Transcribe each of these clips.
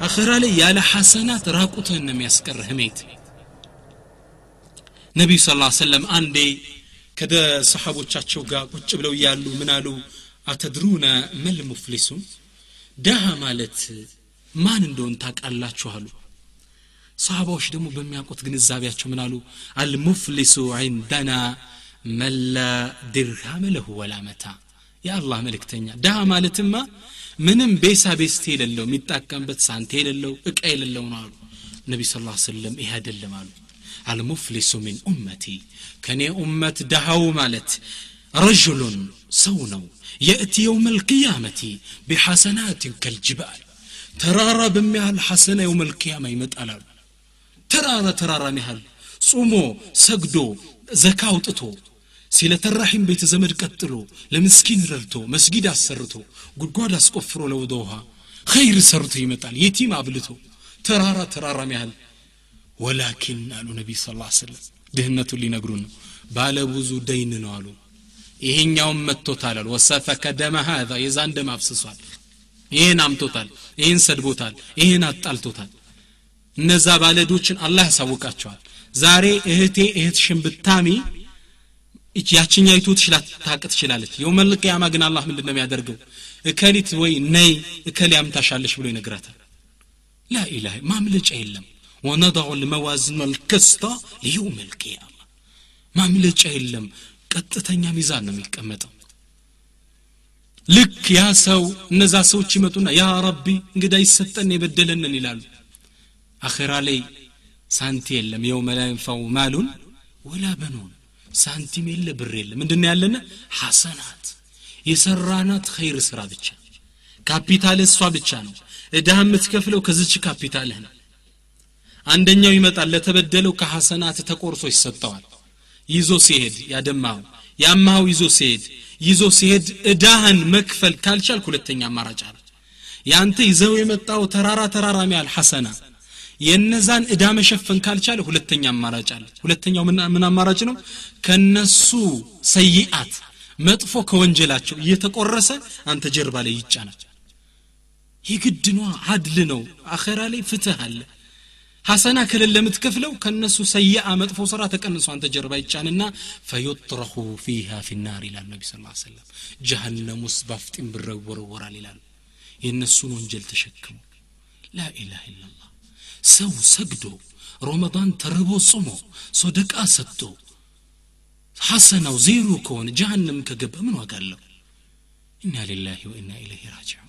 አኸራ ላይ ያለ ሐሰናት ራቁትህን ነው የሚያስቀርህ ሜት ነቢዩ ስ ሰለም አንዴ ከደ ሰሓቦቻቸው ጋር ቁጭ ብለው እያሉ ምን አተድሩነ መል ሙፍሊሱ ደሃ ማለት ማን እንደሆን ታውቃላችሁ አሉ። ሰሃባዎች ደግሞ በሚያውቁት ግንዛቤያቸው ምን አልሙፍሊሱ ዒንደና መላ ድርሃም ለሁ ወላ መታ። የአላህ መልእክተኛ። ድሃ ማለትማ ምንም ቤሳ ቤስት የሌለው የሚጣቀምበት ሳንቴ የሌለው እቃ የሌለው ነው አሉ ነቢ ስ ሰለም ይህ አይደለም አሉ አልሙፍሊሱ ሚን ኡመቲ ከእኔ ኡመት ድሃው ማለት ረጅሉን ሰው ነው የእቲ የውም ልቅያመቲ ቢሐሰናትን ከልጅባል ተራራ በሚያህል ሐሰና የውም ልቅያማ ይመጣል አሉ ተራራ ተራራን ያህል ጾሞ ሰግዶ ዘካ አውጥቶ ሲለተራሒም ቤተ ዘመድ ቀጥሎ ለምስኪን ረድቶ መስጊድ አሰርቶ ጉድጓድ አስቆፍሮ ለወደ ውሃ ኸይር ሰርቶ ይመጣል የቲም አብልቶ ተራራ ተራራን ያህል ወላኪን አሉ ነቢ ስ ሰለም ድህነቱን ሊነግሩን ነው ባለ ብዙ ደይን ነው አሉ ይሄኛውም መጥቶታል አሉ ወሰፈከ ደመ ሀዛ የዛን ደም አፍስሷል ይህን አምቶታል ይህን ሰድቦታል ይህን አጣልቶታል እነዛ ባለዶችን አላህ ያሳውቃቸዋል ዛሬ እህቴ እህትሽን ብታሚ እች ያችኛይቱ ታቅ ትችላለች። የውመል ቅያማ ግን አላህ ምንድን ነው የሚያደርገው? እከሊት ወይ ነይ እከል ያምታሻለሽ ብሎ ይነግራታል። ላኢላ ማምለጫ የለም። ወነضع الموازن القسط ليوم القيامة ማምለጫ የለም። ቀጥተኛ ሚዛን ነው የሚቀመጠው። ልክ ያ ሰው እነዛ ሰዎች ይመጡና ያ ረቢ እንግዳ ይሰጠን የበደለንን ይላሉ። አኼራ ላይ ሳንቲ የለም። የውመ ላ ማሉን ወላ በኑን። ሳንቲም የለ ብር የለ። ምንድን ያለነ ሐሰናት። የሰራናት ኸይር ስራ ብቻ። ካፒታል እሷ ብቻ ነው። እዳ የምትከፍለው ከዝች ካፒታልህ ነው። አንደኛው ይመጣል ለተበደለው ከሐሰናት ተቆርሶ ይሰጠዋል። ይዞ ሲሄድ ያደማው ያማው ይዞ ሲሄድ ይዞ ሲሄድ እዳህን መክፈል ካልቻል ሁለተኛ አማራጭ አለ። ያንተ ይዘው የመጣው ተራራ ተራራ ሚያል ሐሰና የነዛን እዳ መሸፈን ካልቻለ ሁለተኛ አማራጭ አለ። ሁለተኛው ምን አማራጭ ነው? ከነሱ ሰይአት መጥፎ ከወንጀላቸው እየተቆረሰ አንተ ጀርባ ላይ ይጫናል። የግድኗ አድል ነው። አኸራ ላይ ፍትህ አለ። ሐሰና ከሌለ የምትከፍለው ከነሱ ሰይአ መጥፎ ስራ ተቀንሶ አንተ ጀርባ ይጫንና ፈዩጥረሁ ፊሃ ፊናር ይላል ነቢ ስ ሰለም ጀሃነም ውስጥ ባፍጢም ብረው ይወረወራል ይላሉ። የእነሱን ወንጀል ተሸክሙ። ላኢላህ ኢላላህ ሰው ሰግዶ ሮመዳን ተርቦ ጾሞ ሶደቃ ሰጥቶ ሐሰናው ዜሮ ከሆነ ጀሃነም ከገባ ምን ዋጋ አለው? ኢና ሊላሂ ወኢና ኢለይህ ራጅዑን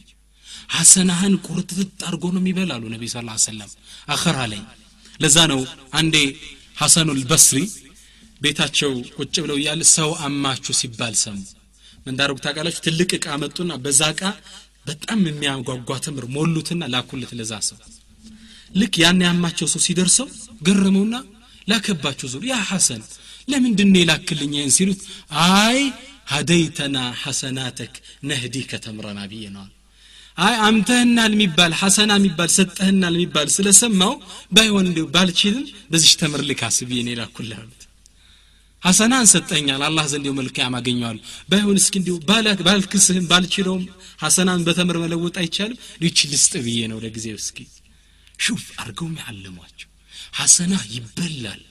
ሐሰናህን ቁርጥጥጥ አድርጎ ነው የሚበላሉ ነቢ ስ ሰለም አኸራ ላይ ለዛ ነው አንዴ ሐሰኑል በስሪ ቤታቸው ቁጭ ብለው እያለ ሰው አማችሁ ሲባል ሰሙ። ምንዳረጉ ታውቃላችሁ? ትልቅ እቃ መጡና በዛ እቃ በጣም የሚያጓጓ ትምር ሞሉትና ላኩለት ለዛ ሰው ልክ ያን ያማቸው ሰው ሲደርሰው ገረመውና ላከባቸው ዙር ያ ሐሰን ለምንድን የላክልኝ? ሲሉት አይ ሀደይተና ሐሰናተክ ነህዲ ከተምረና ብዬ ነዋል አይ አምተህናል የሚባል ሐሰና የሚባል ሰጠህናል የሚባል ስለሰማው ባይሆን እንዲሁ ባልችልም በዚች ተምር ልካስ ብዬ ነው የላኩልህ ሐሰናን ሰጠኛል አላህ ዘንድ መልካም አገኘዋል። ባይሆን እስኪ እንዲሁ ባልክስህም ባልችለውም ሐሰናን በተምር መለወጥ አይቻልም? ልች ብዬ ነው ለጊዜው እስኪ ሹፍ አርገው ያለሟቸው። ሐሰና ይበላል።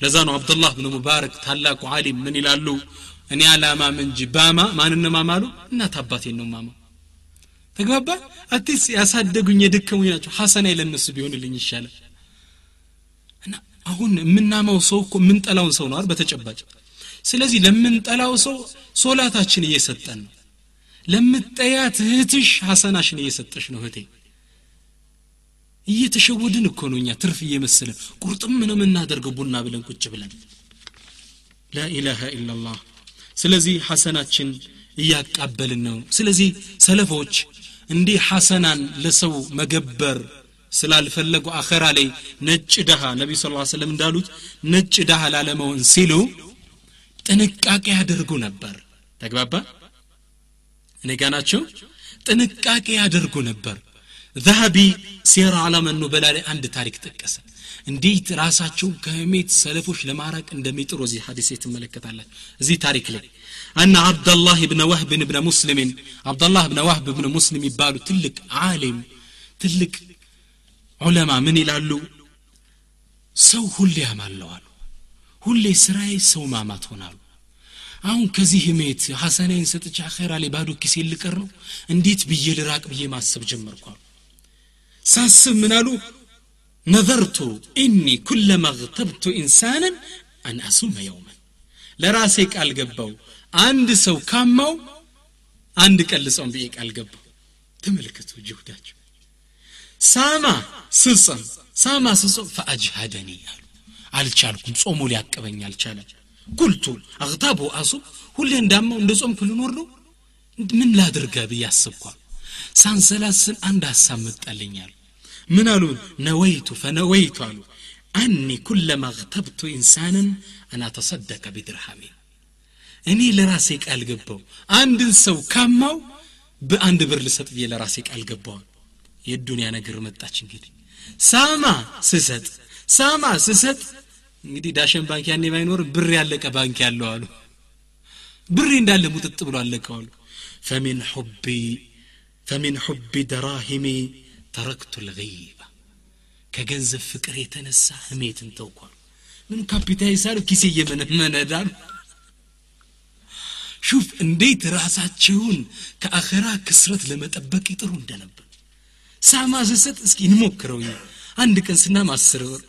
ለዛ ነው አብዱላህ ብን ሙባረክ ታላቁ አሊም ምን ይላሉ? እኔ አላማም እንጂ ባማ ማንን ማማሉ እናት አባቴን ነው ማማ ተግባባ? አትስ ያሳደጉኝ የደከሙኝ ናቸው። ሐሰና ለነሱ ቢሆንልኝ ይሻላል። እና አሁን የምናማው ሰው እኮ የምንጠላውን ሰው ነው በተጨባጭ ስለዚህ ለምንጠላው ሰው ሶላታችን እየሰጠን ነው። ለምትጠያት እህትሽ ሐሰናሽን እየሰጠሽ ነው እህቴ እየተሸወድን እኮ ነው እኛ ትርፍ እየመሰለን ቁርጥም ነው የምናደርገው ቡና ብለን ቁጭ ብለን። ላኢላሃ ኢላላህ ስለዚህ ሐሰናችን እያቃበልን ነው። ስለዚህ ሰለፎች እንዲህ ሐሰናን ለሰው መገበር ስላልፈለጉ አኸራ ላይ ነጭ ደሃ ነቢ ስ ሰለም እንዳሉት ነጭ ደሃ ላለመሆን ሲሉ ጥንቃቄ ያደርጉ ነበር። ተግባባ? እኔ ጋ ናቸው? ጥንቃቄ ያደርጉ ነበር ዛሀቢ ሴራ አላመኑ በላ ላይ አንድ ታሪክ ጠቀሰ እንዴት ራሳቸው ከህሜት ሰለፎች ለማራቅ እንደሚጥሩ እዚህ ሀዲስ ትመለከታላችሁ እዚህ ታሪክ ላይ አና አብደላህ ብነ ወህብን ብነ ሙስሊምን አብደላህ ብነ ዋህብ ብነ ሙስሊም ይባሉ ትልቅ ዓሊም ትልቅ ዑለማ ምን ይላሉ ሰው ሁሌ ያማለዋሉ ሁሌ ስራዬ ሰው ማማት ሆናሉ አሁን ከዚህ ሜት ሐሰናይን ሰጥቼ አኼራ ላይ ባዶ ኪሴ ልቀር ነው እንዴት ብዬ ልራቅ ብዬ ማሰብ ጀመርኳሉ ሳስብ ምን አሉ? ነዘርቱ ኢኒ ኩለማ እግተብቱ ኢንሳንን አን አሱመ የውመን። ለራሴ ቃል ገባው። አንድ ሰው ካማው አንድ ልጾም ብዬ ቃል ገባው። ተመልከቱ ጅሁዳቸው። ሳማ ስጾም ሳማ ስጾም ፈአጅሃደኒ አሉ። አልቻልኩም ጾሙ ሊያቅበኝ አልቻለም። ቁልቱ አግታቡ አሱም ሁሌ እንዳማው እንደ ጾምኩ ልኖር ነው? ምን ላድርገ ብዬ አስብኳል። ሳንሰላስል አንድ ሀሳብ መጣልኛል ምን አሉ ነወይቱ ፈነወይቱ አሉ አኒ ኩለማ እግተብቱ ኢንሳንን አና ተሰደቀ ቢድርሃሜን እኔ ለራሴ ቃል ገባው አንድን ሰው ካማው በአንድ ብር ልሰጥ ብዬ ለራሴ ቃል ገባዋል የዱንያ ነገር መጣች እንግዲህ ሳማ ስሰጥ ሳማ ስሰጥ እንግዲህ ዳሸን ባንክ ያኔ ባይኖር ብር ያለቀ ባንክ ያለው አሉ ብሬ እንዳለ ሙጥጥ ብሎ አለቀዋሉ ፈሚን ሑቢ ፈሚን ሑቢ ደራሂሚ ተረክቱ ልገይባ ከገንዘብ ፍቅር የተነሳ ህሜትን ተውኳሉ ምን ካፒታሊስት አሉ ኪሴ እየመነመነዳሉ ሹፍ እንዴት ራሳቸውን ከአኸራ ክስረት ለመጠበቅ ይጥሩ እንደነበር ሳማ ስሰጥ እስኪ እንሞክረው አንድ ቀን ስናም አስር ብር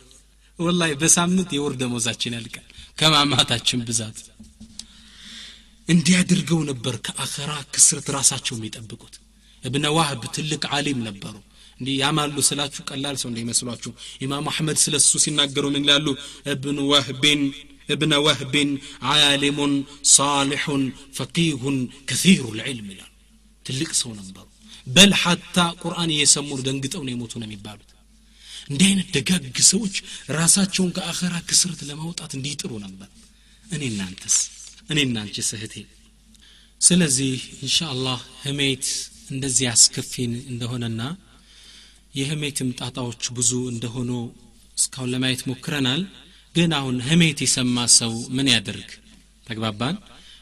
ወላሂ በሳምንት የወር ደሞዛችን ያልቃል ከማማታችን ብዛት እንዲያድርገው ነበር ከአኸራ ክስረት ራሳቸው የሚጠብቁት እብነ ዋህብ ትልቅ ዓሊም ነበሩ እንዲህ ያማሉ ስላችሁ ቀላል ሰው እንዳይመስሏችሁ ኢማም አሕመድ ስለ እሱ ሲናገሩ ምን ይላሉ እብን ወህቤን ابن وهب عالم صالح فقيه كثير العلم ይላሉ ትልቅ ሰው ነበሩ በል ሐታ ቁርአን እየሰሙ ደንግጠው ነው የሞቱ ነው የሚባሉት እንዲህ አይነት ደጋግ ሰዎች ራሳቸውን ከአኸራ ክስረት ለማውጣት እንዲጥሩ ነበር እኔ እናንተስ እኔ እናንቺ ስህቴ ስለዚህ እንሻአላህ ህሜት እንደዚህ አስከፊን እንደሆነና የህሜትም ጣጣዎች ብዙ እንደሆኑ እስካሁን ለማየት ሞክረናል። ግን አሁን ህሜት የሰማ ሰው ምን ያደርግ ተግባባን?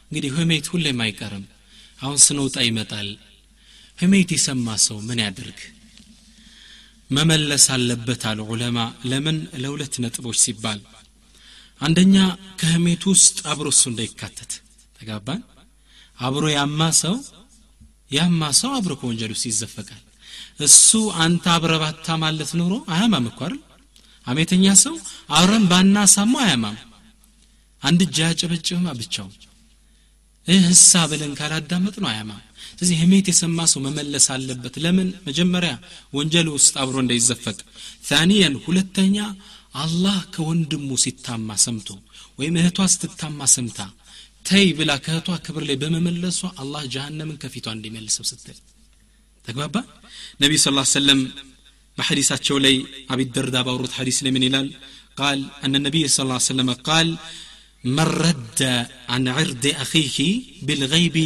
እንግዲህ ህሜት ሁሌም አይቀርም። አሁን ስንወጣ ይመጣል። ህሜት የሰማ ሰው ምን ያደርግ መመለስ አለበት አሉ ዑለማ። ለምን? ለሁለት ነጥቦች ሲባል አንደኛ ከህሜት ውስጥ አብሮ እሱ እንዳይካተት። ተጋባን አብሮ ያማ ሰው ያማ ሰው አብሮ ከወንጀል ውስጥ ይዘፈቃል እሱ አንተ አብረባታ ማለት ኑሮ አያማም እኮ አይደል? አሜተኛ ሰው አብረን ባናሳማው አያማም። አንድ እጅ አያጨበጭብማ ብቻው እህሳ ብለን ካላዳመጥ ነው አያማም። ስለዚህ ህሜት የሰማ ሰው መመለስ አለበት። ለምን? መጀመሪያ ወንጀል ውስጥ አብሮ እንዳይዘፈቅ። ታኒየን ሁለተኛ አላህ ከወንድሙ ሲታማ ሰምቶ ወይም እህቷ ስትታማ ሰምታ ተይ ብላ ከእህቷ ክብር ላይ በመመለሷ አላህ ጀሃነምን ከፊቷ እንዲመልሰው ስትል ተግባባ ነቢ ስ ሰለም በሐዲሳቸው ላይ አቢ ደርዳ ባወሩት ሐዲስ ላይ ምን ይላል ቃል አነ ነቢይ ስ ሰለም ቃል من رد عن عرض أخيه بالغيب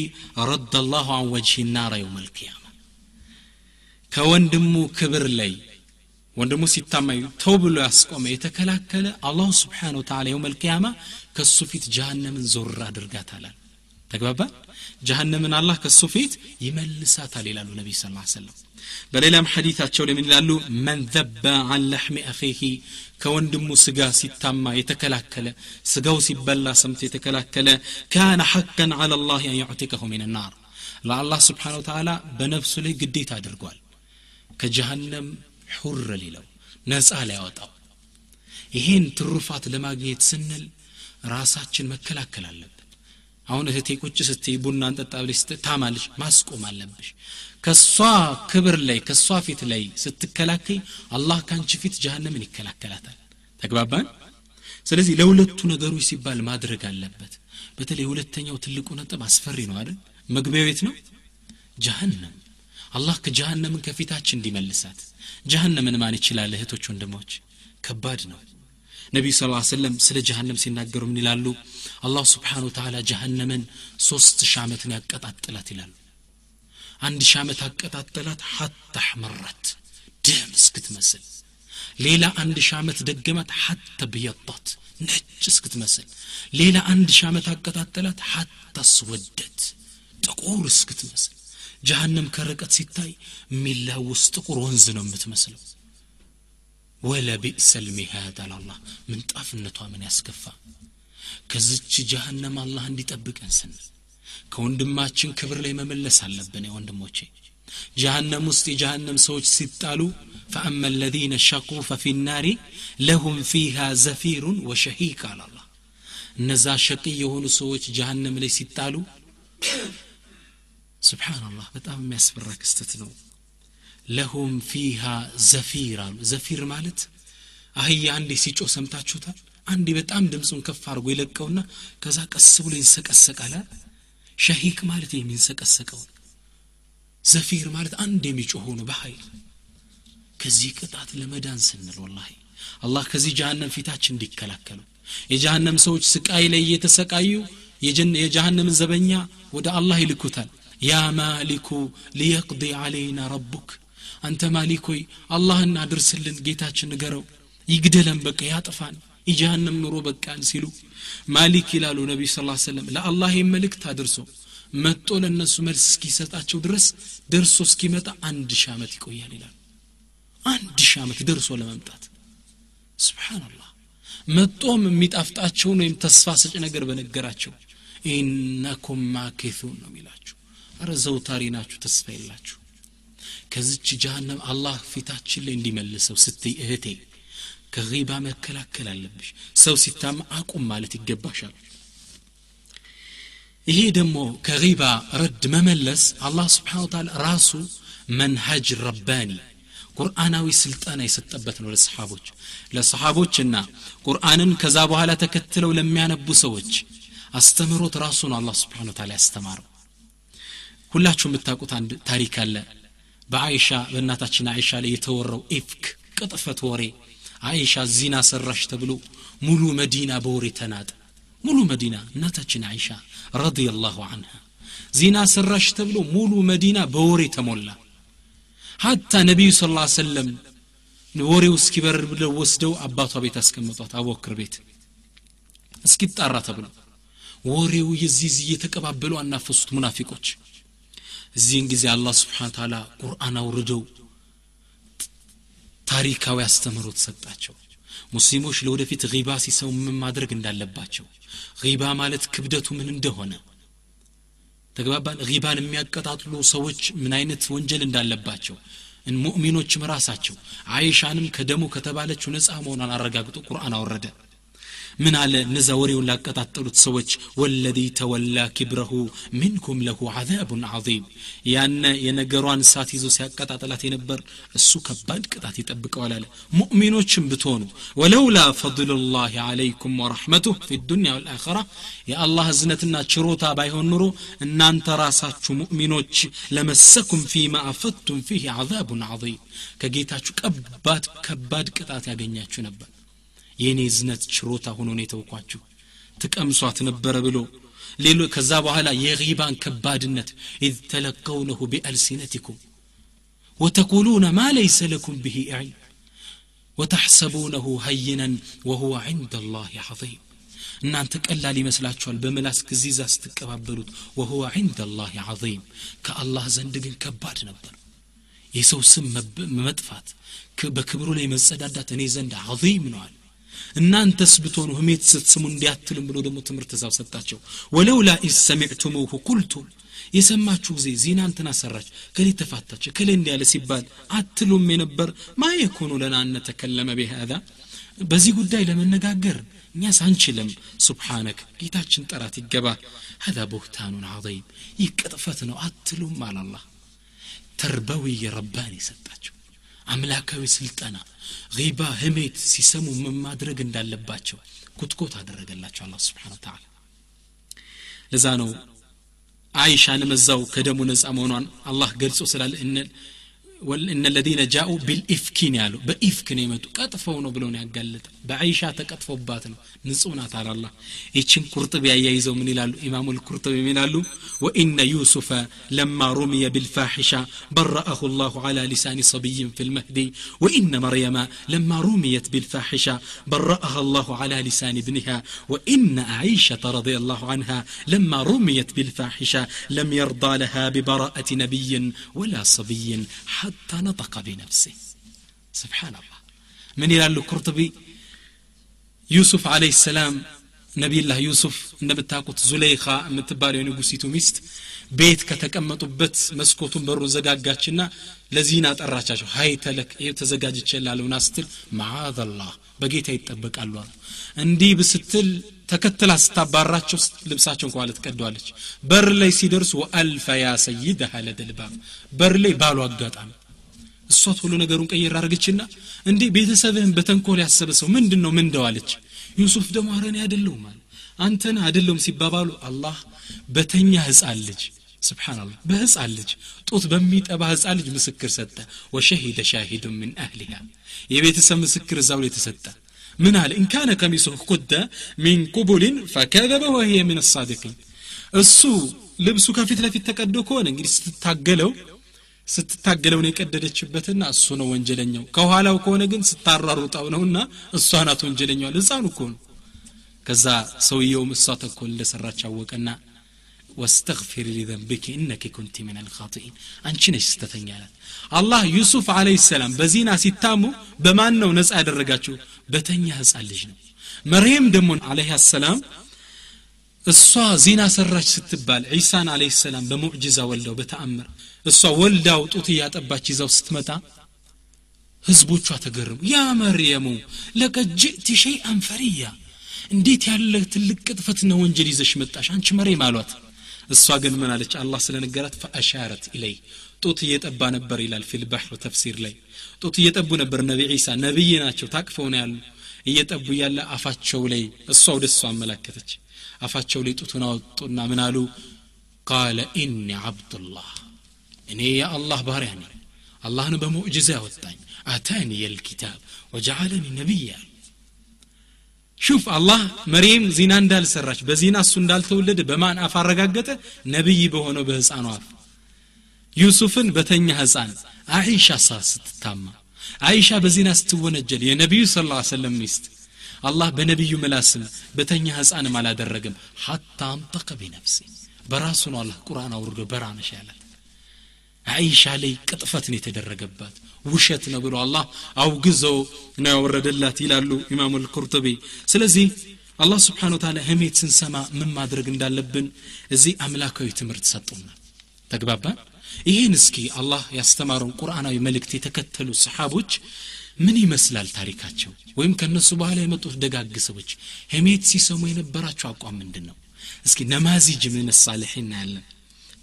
رد الله عن وجه النار يوم القيامة كوندمو كبر لي ወንድሙ ሲታማ ተው ብሎ ያስቆመ የተከላከለ አላሁ ስብሓን ወተላ የውም አልቅያማ ከእሱ ፊት ጀሃነምን ዞር አድርጋታላል ተግባባ ጀሃነምን አላህ ከእሱ ፊት ይመልሳታል ይላሉ ነቢይ ስ ሰለም በሌላም ሐዲታቸው ላይ ምን ይላሉ መን ዘበ አን ለሕሚ አኺህ ከወንድሙ ስጋ ሲታማ የተከላከለ ስጋው ሲበላ ሰምቶ የተከላከለ ካነ ሐቀን አላ ላህ አን ዩዕቲቀሁ ሚን ናር ለአላህ ስብሓን ወተላ በነፍሱ ላይ ግዴታ አድርጓል ከጀሃነም ሑር ሊለው ነፃ ሊያወጣው ይሄን ትሩፋት ለማግኘት ስንል ራሳችን መከላከል አለብን አሁን እህቴ ቁጭ ስትይ ቡና እንጠጣ ብለሽ ታማለሽ ማስቆም አለብሽ። ከሷ ክብር ላይ ከሷ ፊት ላይ ስትከላከይ አላህ ከአንቺ ፊት ጀሃነምን ይከላከላታል። ተግባባን? ስለዚህ ለሁለቱ ነገሮች ሲባል ማድረግ አለበት። በተለይ ሁለተኛው ትልቁ ነጥብ አስፈሪ ነው አይደል? መግቢያው ቤት ነው? ጀሃነም። አላህ ከጀሃነምን ከፊታችን እንዲመልሳት። ጀሃነምን ማን ይችላል እህቶች ወንድሞች? ከባድ ነው ነቢዩ ስ ሰለም ስለ ጀሃነም ሲናገሩ ምን ይላሉ? አላሁ ስብሓን ወተላ ጀሃነምን ሶስት ሺህ ዓመትን ያቀጣጥላት ይላሉ። አንድ ሺህ ዓመት አቀጣጠላት ሐታ አሕመራት ደም እስክትመስል። ሌላ አንድ ሺህ ዓመት ደገማት ሐታ ብየጣት ነጭ እስክትመስል። ሌላ አንድ ሺህ ዓመት አቀጣጠላት ሐታ አስወደት ጥቁር እስክትመስል። ጀሃነም ከርቀት ሲታይ የሚላውስ ጥቁር ወንዝ ነው የምትመስለው ወለቢእሰ ልሚሃድ አላላህ ምንጣፍነቷ ምን ያስከፋ ከዝች ጀሃነም አላህ እንዲጠብቀን ስንል ከወንድማችን ክብር ላይ መመለስ አለብን ወንድሞቼ ጀሃነም ውስጥ የጀሃነም ሰዎች ሲጣሉ ፈአማ አለዚነ ሸቁ ፈፊ ናሪ ለሁም ፊሃ ዘፊሩን ወሸሂቅ አላላ እነዛ ሸቂ የሆኑ ሰዎች ጀሃነም ላይ ሲጣሉ ስብሓንላህ በጣም የሚያስፈራ ክስተት ነው ለሁም ፊሃ ዘፊር አሉ ዘፊር ማለት አህያ አንዴ ሲጮ ሰምታችሁታል? አንዴ በጣም ድምፁን ከፍ አድርጎ የለቀውና ከዛ ቀስ ብሎ ይንሰቀሰቃል። ሸሂቅ ማለት የሚንሰቀሰቀው ዘፊር ማለት አንድ የሚጮሆ ነው በኃይል። ከዚህ ቅጣት ለመዳን ስንል ወላሂ አላህ ከዚህ ጀሃነም ፊታችን እንዲከላከሉ። የጀሃነም ሰዎች ስቃይ ላይ እየተሰቃዩ የጀሃነምን ዘበኛ ወደ አላህ ይልኩታል። ያ ማሊኩ ሊየቅዲ አለይና ረቡክ አንተ ማሊኮይ አላህን አድርስልን ጌታችን ንገረው። ይግደለን በቃ ያጥፋን የጀሃነም ኑሮ በቃን ሲሉ ማሊክ ይላሉ ነቢዩ ስ ሰለም ለአላህ መልእክት አድርሶ መጦ ለእነሱ መልስ እስኪሰጣቸው ድረስ ደርሶ እስኪመጣ አንድ ሺህ ዓመት ይቆያል ይላል። አንድ ሺህ ዓመት ደርሶ ለመምጣት። ስብሓንላህ መጦም የሚጣፍጣቸውን ወይም ተስፋ ሰጭ ነገር በነገራቸው። ኢነኩም ማኪቱን ነው የሚላችሁ። አረ ዘውታሪ ናችሁ ተስፋ የላችሁ ከዚች ጀሃነም አላህ ፊታችን ላይ እንዲመልሰው ስትይ እህቴ ከባ መከላከል አለብሽ ሰው ሲታማ አቁም ማለት ይገባሻል ይሄ ደግሞ ከባ ረድ መመለስ አላህ ስብሓን ታላ ራሱ መንሀጅ ረባኒ ቁርአናዊ ስልጠና የሰጠበት ነው ለሰሓቦች ለሰሓቦችና ቁርአንን ከዛ በኋላ ተከትለው ለሚያነቡ ሰዎች አስተምሮት ራሱ ነው አላህ ስብሓን ታላ ያስተማረው ሁላችሁ የምታውቁት አንድ ታሪክ አለ በአይሻ በእናታችን አይሻ ላይ የተወራው ኢፍክ ቅጥፈት ወሬ አይሻ ዚና ሰራሽ ተብሎ ሙሉ መዲና በወሬ ተናጠ ሙሉ መዲና እናታችን አይሻ ረዲየላሁ አንሃ ዚና ሰራሽ ተብሎ ሙሉ መዲና በወሬ ተሞላ ሀታ ነቢዩ ስ ላ ሰለም ወሬው እስኪበር ብለው ወስደው አባቷ ቤት አስቀምጧት አቡበክር ቤት እስኪጣራ ተብሎ ወሬው የዚህ እየተቀባበሉ አናፈሱት ሙናፊቆች እዚህን ጊዜ አላህ ስብሓን ታላ ቁርአን አውርደው ታሪካዊ አስተምህሮት ሰጣቸው። ሙስሊሞች ለወደፊት ሪባ ሲሰው ምን ማድረግ እንዳለባቸው ሪባ ማለት ክብደቱ ምን እንደሆነ ተግባባን። ሪባን የሚያቀጣጥሉ ሰዎች ምን አይነት ወንጀል እንዳለባቸው ሙእሚኖችም ራሳቸው አይሻንም ከደሙ ከተባለችው ነፃ መሆኗን አረጋግጦ ቁርአን አወረደ من على نزوري ولا قطعت والذي تولى كبره منكم له عذاب عظيم يان يا نغروان سات يزو سيقطعطلات ينبر السو كباد قطعت يطبقوا لا مؤمنوچن بتون ولولا فضل الله عليكم ورحمته في الدنيا والاخره يا الله زنتنا تشروتا بايهون نورو ان انت راساچو مؤمنوچ لمسكم فيما افتتم فيه عذاب عظيم كجيتاچو كباد كباد قطعت ياغنياچو نبر የእኔ ዝነት ችሮታ ሆኖ ነው የተውኳችሁ ትቀምሷት ነበረ ብሎ ሌሎ ከዛ በኋላ የባን ከባድነት ኢዝ ተለቀውነሁ ቢአልሲነቲኩም وتقولون ما ليس لكم به علم وتحسبونه هينا وهو عند الله عظيم እናንተ ቀላል ይመስላችኋል በምላስ ጊዜዛ ስትቀባበሉት وهو عند الله عظيم ከአላህ ዘንድ ግን ከባድ ነበር የሰው ስም መጥፋት በክብሩ ላይ መጸዳዳት እኔ ዘንድ አظም ነዋል እናንተስ ብትሆኑ ህሜት ስትስሙ እንዲያትልም ብሎ ደግሞ ትምህርት ዛብ ሰጣቸው ወለውላ ኢዝ ሰሚዕቱሙሁ ቁልቱ የሰማችሁ ጊዜ ዜና እንትን አሰራች ከሌ ተፋታች ከሌ እንዲያለ ሲባል አትሉም የነበር ማየኩኑ ለና እነተከለመ ቢሃዛ በዚህ ጉዳይ ለመነጋገር እኛስ አንችልም ሱብሓነክ ጌታችን ጠራት ይገባ هذا بهتان عظيم ይህ ቅጥፈት ነው አትሉም አላላህ ተርበዊ ረባን የሰጣቸው አምላካዊ ስልጠና ሪባ ህሜት ሲሰሙ ምን እንዳለባቸው ኩትኮት አደረገላቸው አላ ስብሓን ተላ ለዛ ነው አይሻንም እዛው ከደሙ ነፃ መሆኗን አላህ ገልጾ ስላለ እነ ለዚነ ጃኡ ቢልኢፍኪን ያሉ በኢፍክ ነው የመጡ ቀጥፈው ነው ብለው ነው ያጋለጠ በአይሻ ተቀጥፎባት ነው ንጹህ ናት አላላ ይችን ቁርጥብ ያያይዘው ምን ይላሉ ኢማሙ ልቁርጥብ ይላሉ ወኢነ ዩሱፈ ለማ ሩሚየ ቢልፋሒሻ በረአሁ ላሁ على لسان صبي في المهدي وإن مريم لما رميت بالفاحشة برأها الله على لسان ابنها وإن عائشة رضي الله عنها لما رميت بالفاحشة لم يرضى لها ببراءة نبي ولا صبي حتى نطق بنفسه سبحان الله ምን ይላሉ ቁርጥቢ ዩሱፍ አለይህ ሰላም ነቢይላህ ዩሱፍ እንደምታውቁት ዙሌይኻ የምትባለው የንጉሲቱ ሚስት ቤት ከተቀመጡበት መስኮቱን በሩ ዘጋጋችና ለዚህን አጠራቻቸው ሀይ ተለክ ይህ ተዘጋጅቼላለሁና ስትል ማዓዘላህ በጌታ ይጠበቃሉ አሉ እንዲህ ብስትል ተከትላ ስታባራቸው ልብሳቸው እንኳ ልትቀደዋለች በር ላይ ሲደርሱ ወአልፈ ያ ሰይደሃ ለደልባብ በር ላይ ባሉ አጋጣሚ እሷ ቶሎ ነገሩን ቀየር አድርገችና እንዲህ ቤተሰብህን በተንኮል ያሰበ ሰው ምንድን ነው ምን እንደዋለች ዩሱፍ ደግሞ አረኔ አይደለሁም አለ አንተን አይደለሁም ሲባባሉ አላህ በተኛ ህፃን ልጅ ስብሓንላህ በህፃን ልጅ ጡት በሚጠባ ህፃን ልጅ ምስክር ሰጠ ወሸሂደ ሻሂዱ ምን አህሊሃ የቤተሰብ ምስክር እዛው ላይ ተሰጠ ምን አለ ኢንካነ ከሚሱህ ቁደ ሚን ቁቡልን ፈከዘበ ወህየ ምን አሳዲቂን እሱ ልብሱ ከፊት ለፊት ተቀዶ ከሆነ እንግዲህ ስትታገለው ስትታገለውን የቀደደችበትና እሱ ነው ወንጀለኛው። ከኋላው ከሆነ ግን ስታራሩጣው ነውና እሷ ናት ወንጀለኛዋል ህፃኑ እኮ ነው። ከዛ ሰውየውም እሷ ተኮል እንደሰራች አወቀና ወስተግፊር ሊዘንብኪ እነኪ ኩንቲ ምን አልኻጢኢን አንቺ ነሽ ስተተኛ ናት አላህ ዩሱፍ አለህ ሰላም በዚና ሲታሙ በማን ነው ነፃ ያደረጋቸው በተኛ ህፃን ልጅ ነው። መርየም ደግሞ አለህ ሰላም እሷ ዚና ሰራች ስትባል ዒሳን አለህ ሰላም በሙዕጅዛ ወልደው በተአምር እሷ ወልዳው ጡት እያጠባች ይዛው ስትመጣ ህዝቦቿ ተገረሙ። ያ መርየሙ ለቀድ ጅእቲ ሸይአን እንዴት ያለ ትልቅ ቅጥፈት ነው ወንጀል ይዘሽ መጣሽ? አንቺ መሬም አሏት። እሷ ግን ምን አለች? አላህ ስለነገራት ፈአሻረት ኢለይ ጡት እየጠባ ነበር ይላል ፊል ተፍሲር ላይ። ጡት እየጠቡ ነበር ነቢ ዒሳ ነቢይ ናቸው ታቅፈው ነው ያሉ። እየጠቡ እያለ አፋቸው ላይ እሷ ወደ እሷ አመላከተች። አፋቸው ላይ ጡቱን አወጡና ምን አሉ? ቃለ ኢኒ ዓብዱላህ እኔ የአላህ ባሪያ ነኝ። አላህን በሙዕጅዛ ያወጣኝ አታኒ የልኪታብ ወጀዓለኒ ነቢያ። ሹፍ አላህ መርየም ዚና እንዳልሰራች በዚና እሱ እንዳልተወለደ በማን አፍ አረጋገጠ? ነቢይ በሆነው በህፃኑ አፍ። ዩሱፍን በተኛ ህፃን አይሻ ሳ ስትታማ አይሻ በዚና ስትወነጀል የነቢዩ ስ ላ ሰለም ሚስት። አላህ በነቢዩ ምላስም በተኛ ህፃንም አላደረገም። ሐታ አንጠቀ ቢነፍሲ በራሱ ነው አላህ ቁርአን አውርዶ በራነሽ ያላት አይሻ ላይ ቅጥፈትን የተደረገባት። ውሸት ነው ብሎ አላህ አውግዘው ነው ያወረደላት ይላሉ ኢማሙ ልቁርጡቢ ስለዚህ አላህ ስብሓን ታላ ህሜት ስንሰማ ምን ማድረግ እንዳለብን እዚህ አምላካዊ ትምህርት ሰጡናል ተግባባን ይህን እስኪ አላህ ያስተማረውን ቁርአናዊ መልእክት የተከተሉ ሰሓቦች ምን ይመስላል ታሪካቸው? ወይም ከነሱ በኋላ የመጡት ደጋግ ሰዎች ሄሜት ሲሰሙ የነበራቸው አቋም ምንድን ነው? እስኪ ነማዚጅ ምን ሳልሕ እናያለን?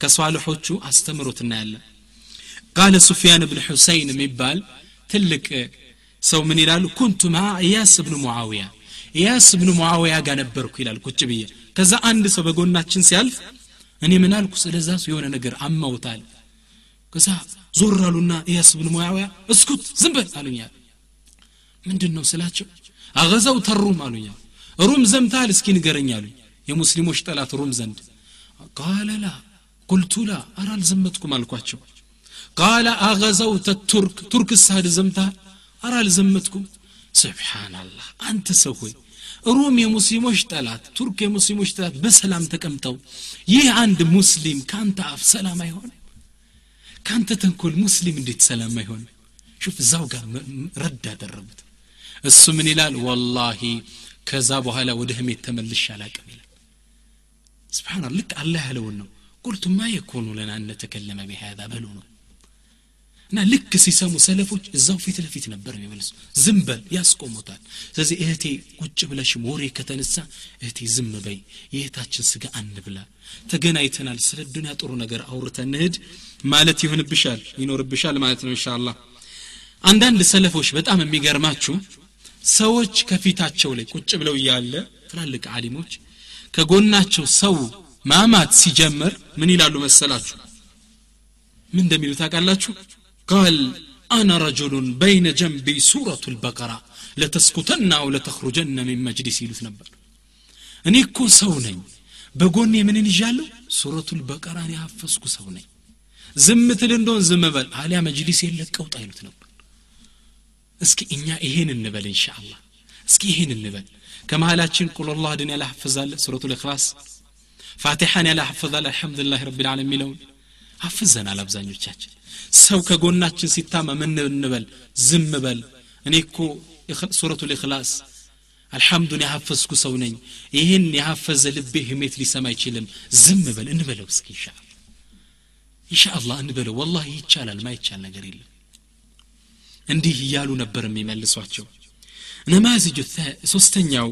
ከሷልሖቹ አስተምሮት እናያለን ቃለ ሱፊያን ብን ሑሰይን የሚባል ትልቅ ሰው ምን ይላሉ? كنت مع ኢያስ ብኑ ሙዓውያ ኢያስ ብኑ ሙዓውያ ጋር ነበርኩ ይላል ቁጭ ብዬ። ከዛ አንድ ሰው በጎናችን ሲያልፍ እኔ ምን አልኩ? ስለዛ የሆነ ነገር አማውታል። ከዛ ዞር አሉና ኢያስ ብን ሙዓውያ اسكت ዝም በል አሉኛል ምንድን ነው ስላቸው? أغزوت الروم አሉኛል ሩም ዘምታል እስኪ ንገረኝ አሉኝ። የሙስሊሞች ጠላት ሩም ዘንድ። قال لا قلت لا አራ አልዘመትኩም አልኳቸው ቃለ አገዘውተ ቱርክ ቱርክ ሳድ ዘምታል አራ አልዘመትኩም ስብሓናላህ አንተ ሰው ሆይ ሩም የሙስሊሞች ጠላት ቱርክ የሙስሊሞች ጠላት በሰላም ተቀምጠው ይህ አንድ ሙስሊም ከአንተ አፍ ሰላም አይሆን ከአንተ ተንኮል ሙስሊም እንዴት ሰላም አይሆን ሹፍ እዛው ጋር ረድ አደረጉት እሱ ምን ይላል ወላሂ ከዛ በኋላ ወደ ህሜት ተመልሽ አላቅም ይላል ስብሓና ልክ አላህ ያለውን ነው ቁልቱ ማ የኮኑ ለና እነተከለመ ቢሃዛ በሉ ነው እና ልክ ሲሰሙ ሰለፎች እዛው ፊት ለፊት ነበር የሚመልሱ። ዝም በል ያስቆሙታል። ስለዚህ እህቴ ቁጭ ብለሽም ወሬ ከተነሳ እህቴ ዝም በይ የእህታችን ስጋ አንብላ። ተገናኝተናል ስለ ዱኒያ ጥሩ ነገር አውርተን እንሂድ ማለት ይሆንብሻል ይኖርብሻል ማለት ነው ኢንሻአላህ። አንዳንድ ሰለፎች በጣም የሚገርማችሁ ሰዎች ከፊታቸው ላይ ቁጭ ብለው እያለ ትላልቅ አሊሞች ከጎናቸው ሰው ማማት ሲጀምር ምን ይላሉ መሰላችሁ? ምን እንደሚሉ ታውቃላችሁ ቃል አና ረጁሉን በይነ ጀንቢ ሱረቱ ልበቀራ ለተስኩተና አው ለተኽሩጀነ ሚን መጅሊስ ይሉት ነበር እኔ እኮ ሰው ነኝ በጎኔ ምንን ይዣለሁ ሱረቱ ልበቀራን ያፈስኩ ሰው ነኝ ዝም ትል እንደሆን ዝም በል አሊያ መጅሊስ የለቀውጥ አይሉት ነበር እስኪ እኛ ይሄን እንበል እንሻአላህ እስኪ ይሄን እንበል ከመሃላችን ቁልላህ ድን ያላሐፍዛለ ሱረቱ ልእክላስ ፋቲሓን ያላሐፍዛለ አልሐምዱሊላህ ረቢ ልዓለም የሚለውን አፍዘናል አብዛኞቻችን። ሰው ከጎናችን ሲታማ ምን እንበል ዝም በል። እኔ እኮ ሱረቱ ልእክላስ አልሐምዱን ያሐፈዝኩ ሰው ነኝ። ይህን የሐፈዘ ልቤ ህሜት ሊሰማ አይችልም። ዝም በል እንበለው እስኪ ኢንሻአላ ኢንሻአላህ እንበለው። ወላሂ ይቻላል ማይቻል ነገር የለም። እንዲህ እያሉ ነበር የሚመልሷቸው። ነማዝጁ ሶስተኛው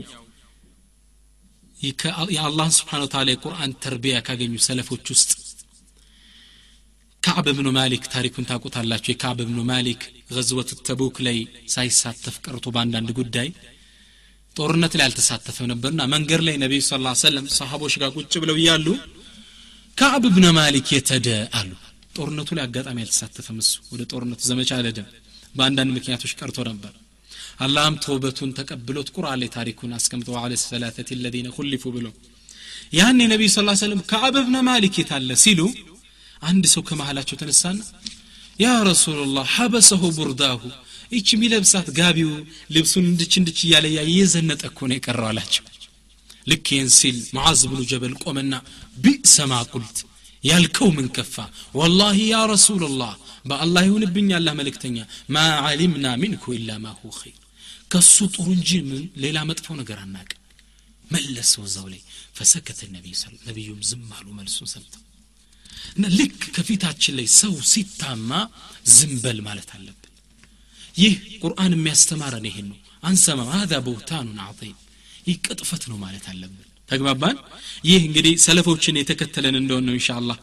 የአላህን ስብሓን ወተላ የቁርአን ተርቢያ ካገኙ ሰለፎች ውስጥ ካዕብ ብኑ ማሊክ ታሪኩን ታውቁታላችሁ? የካዕብ ብኑ ማሊክ ገዝወት ተቡክ ላይ ሳይሳተፍ ቀርቶ በአንዳንድ ጉዳይ ጦርነት ላይ አልተሳተፈም ነበርና መንገድ ላይ ነቢዩ ስ ሰለም ሰሃቦች ጋር ቁጭ ብለው እያሉ ካዕብ ብነ ማሊክ የተደ አሉ። ጦርነቱ ላይ አጋጣሚ አልተሳተፈም እሱ። ወደ ጦርነቱ ዘመቻ አልሄደም። በአንዳንድ ምክንያቶች ቀርቶ ነበር። አላህም ተውበቱን ተቀብሎት ቁርአን ላይ ታሪኩን አስቀምጠው አለ ሰላተት ለዚነ ኩሊፉ ብሎ ያን የነቢዩ ስ ሰለም ከዓብ ብነ ማሊክ የታለ ሲሉ አንድ ሰው ከመሃላቸው ተነሳና ያ ረሱላላህ ሐበሰሁ ቡርዳሁ ይች የሚለብሳት ጋቢው ልብሱን እንድች እንድች እያለ ያ እየዘነጠ እኮ ነው የቀረው አላቸው ልክ ይህን ሲል ሙዓዝ ብኑ ጀበል ቆመና ቢእሰ ማ ቁልት ያልከው ምን ከፋ ወላሂ ያ ረሱላላህ በአላህ ይሁንብኝ አላህ መልእክተኛ ማ ዓሊምና ሚንኩ ኢላ ማ ሁ ኸይር ከሱ ጥሩ እንጂ ምን ሌላ መጥፎ ነገር አናቅ መለሰው እዛው ላይ ፈሰከተ ነቢይ ነቢዩም ዝም አሉ መልሱን ሰምተው እና ልክ ከፊታችን ላይ ሰው ሲታማ ዝም በል ማለት አለብን። ይህ ቁርአን የሚያስተማረን ይሄን ነው። አንሰማም ሀዛ በውታኑን አظም ይህ ቅጥፈት ነው ማለት አለብን። ተግባባን? ይህ እንግዲህ ሰለፎችን የተከተለን እንደሆን ነው ኢንሻአላህ።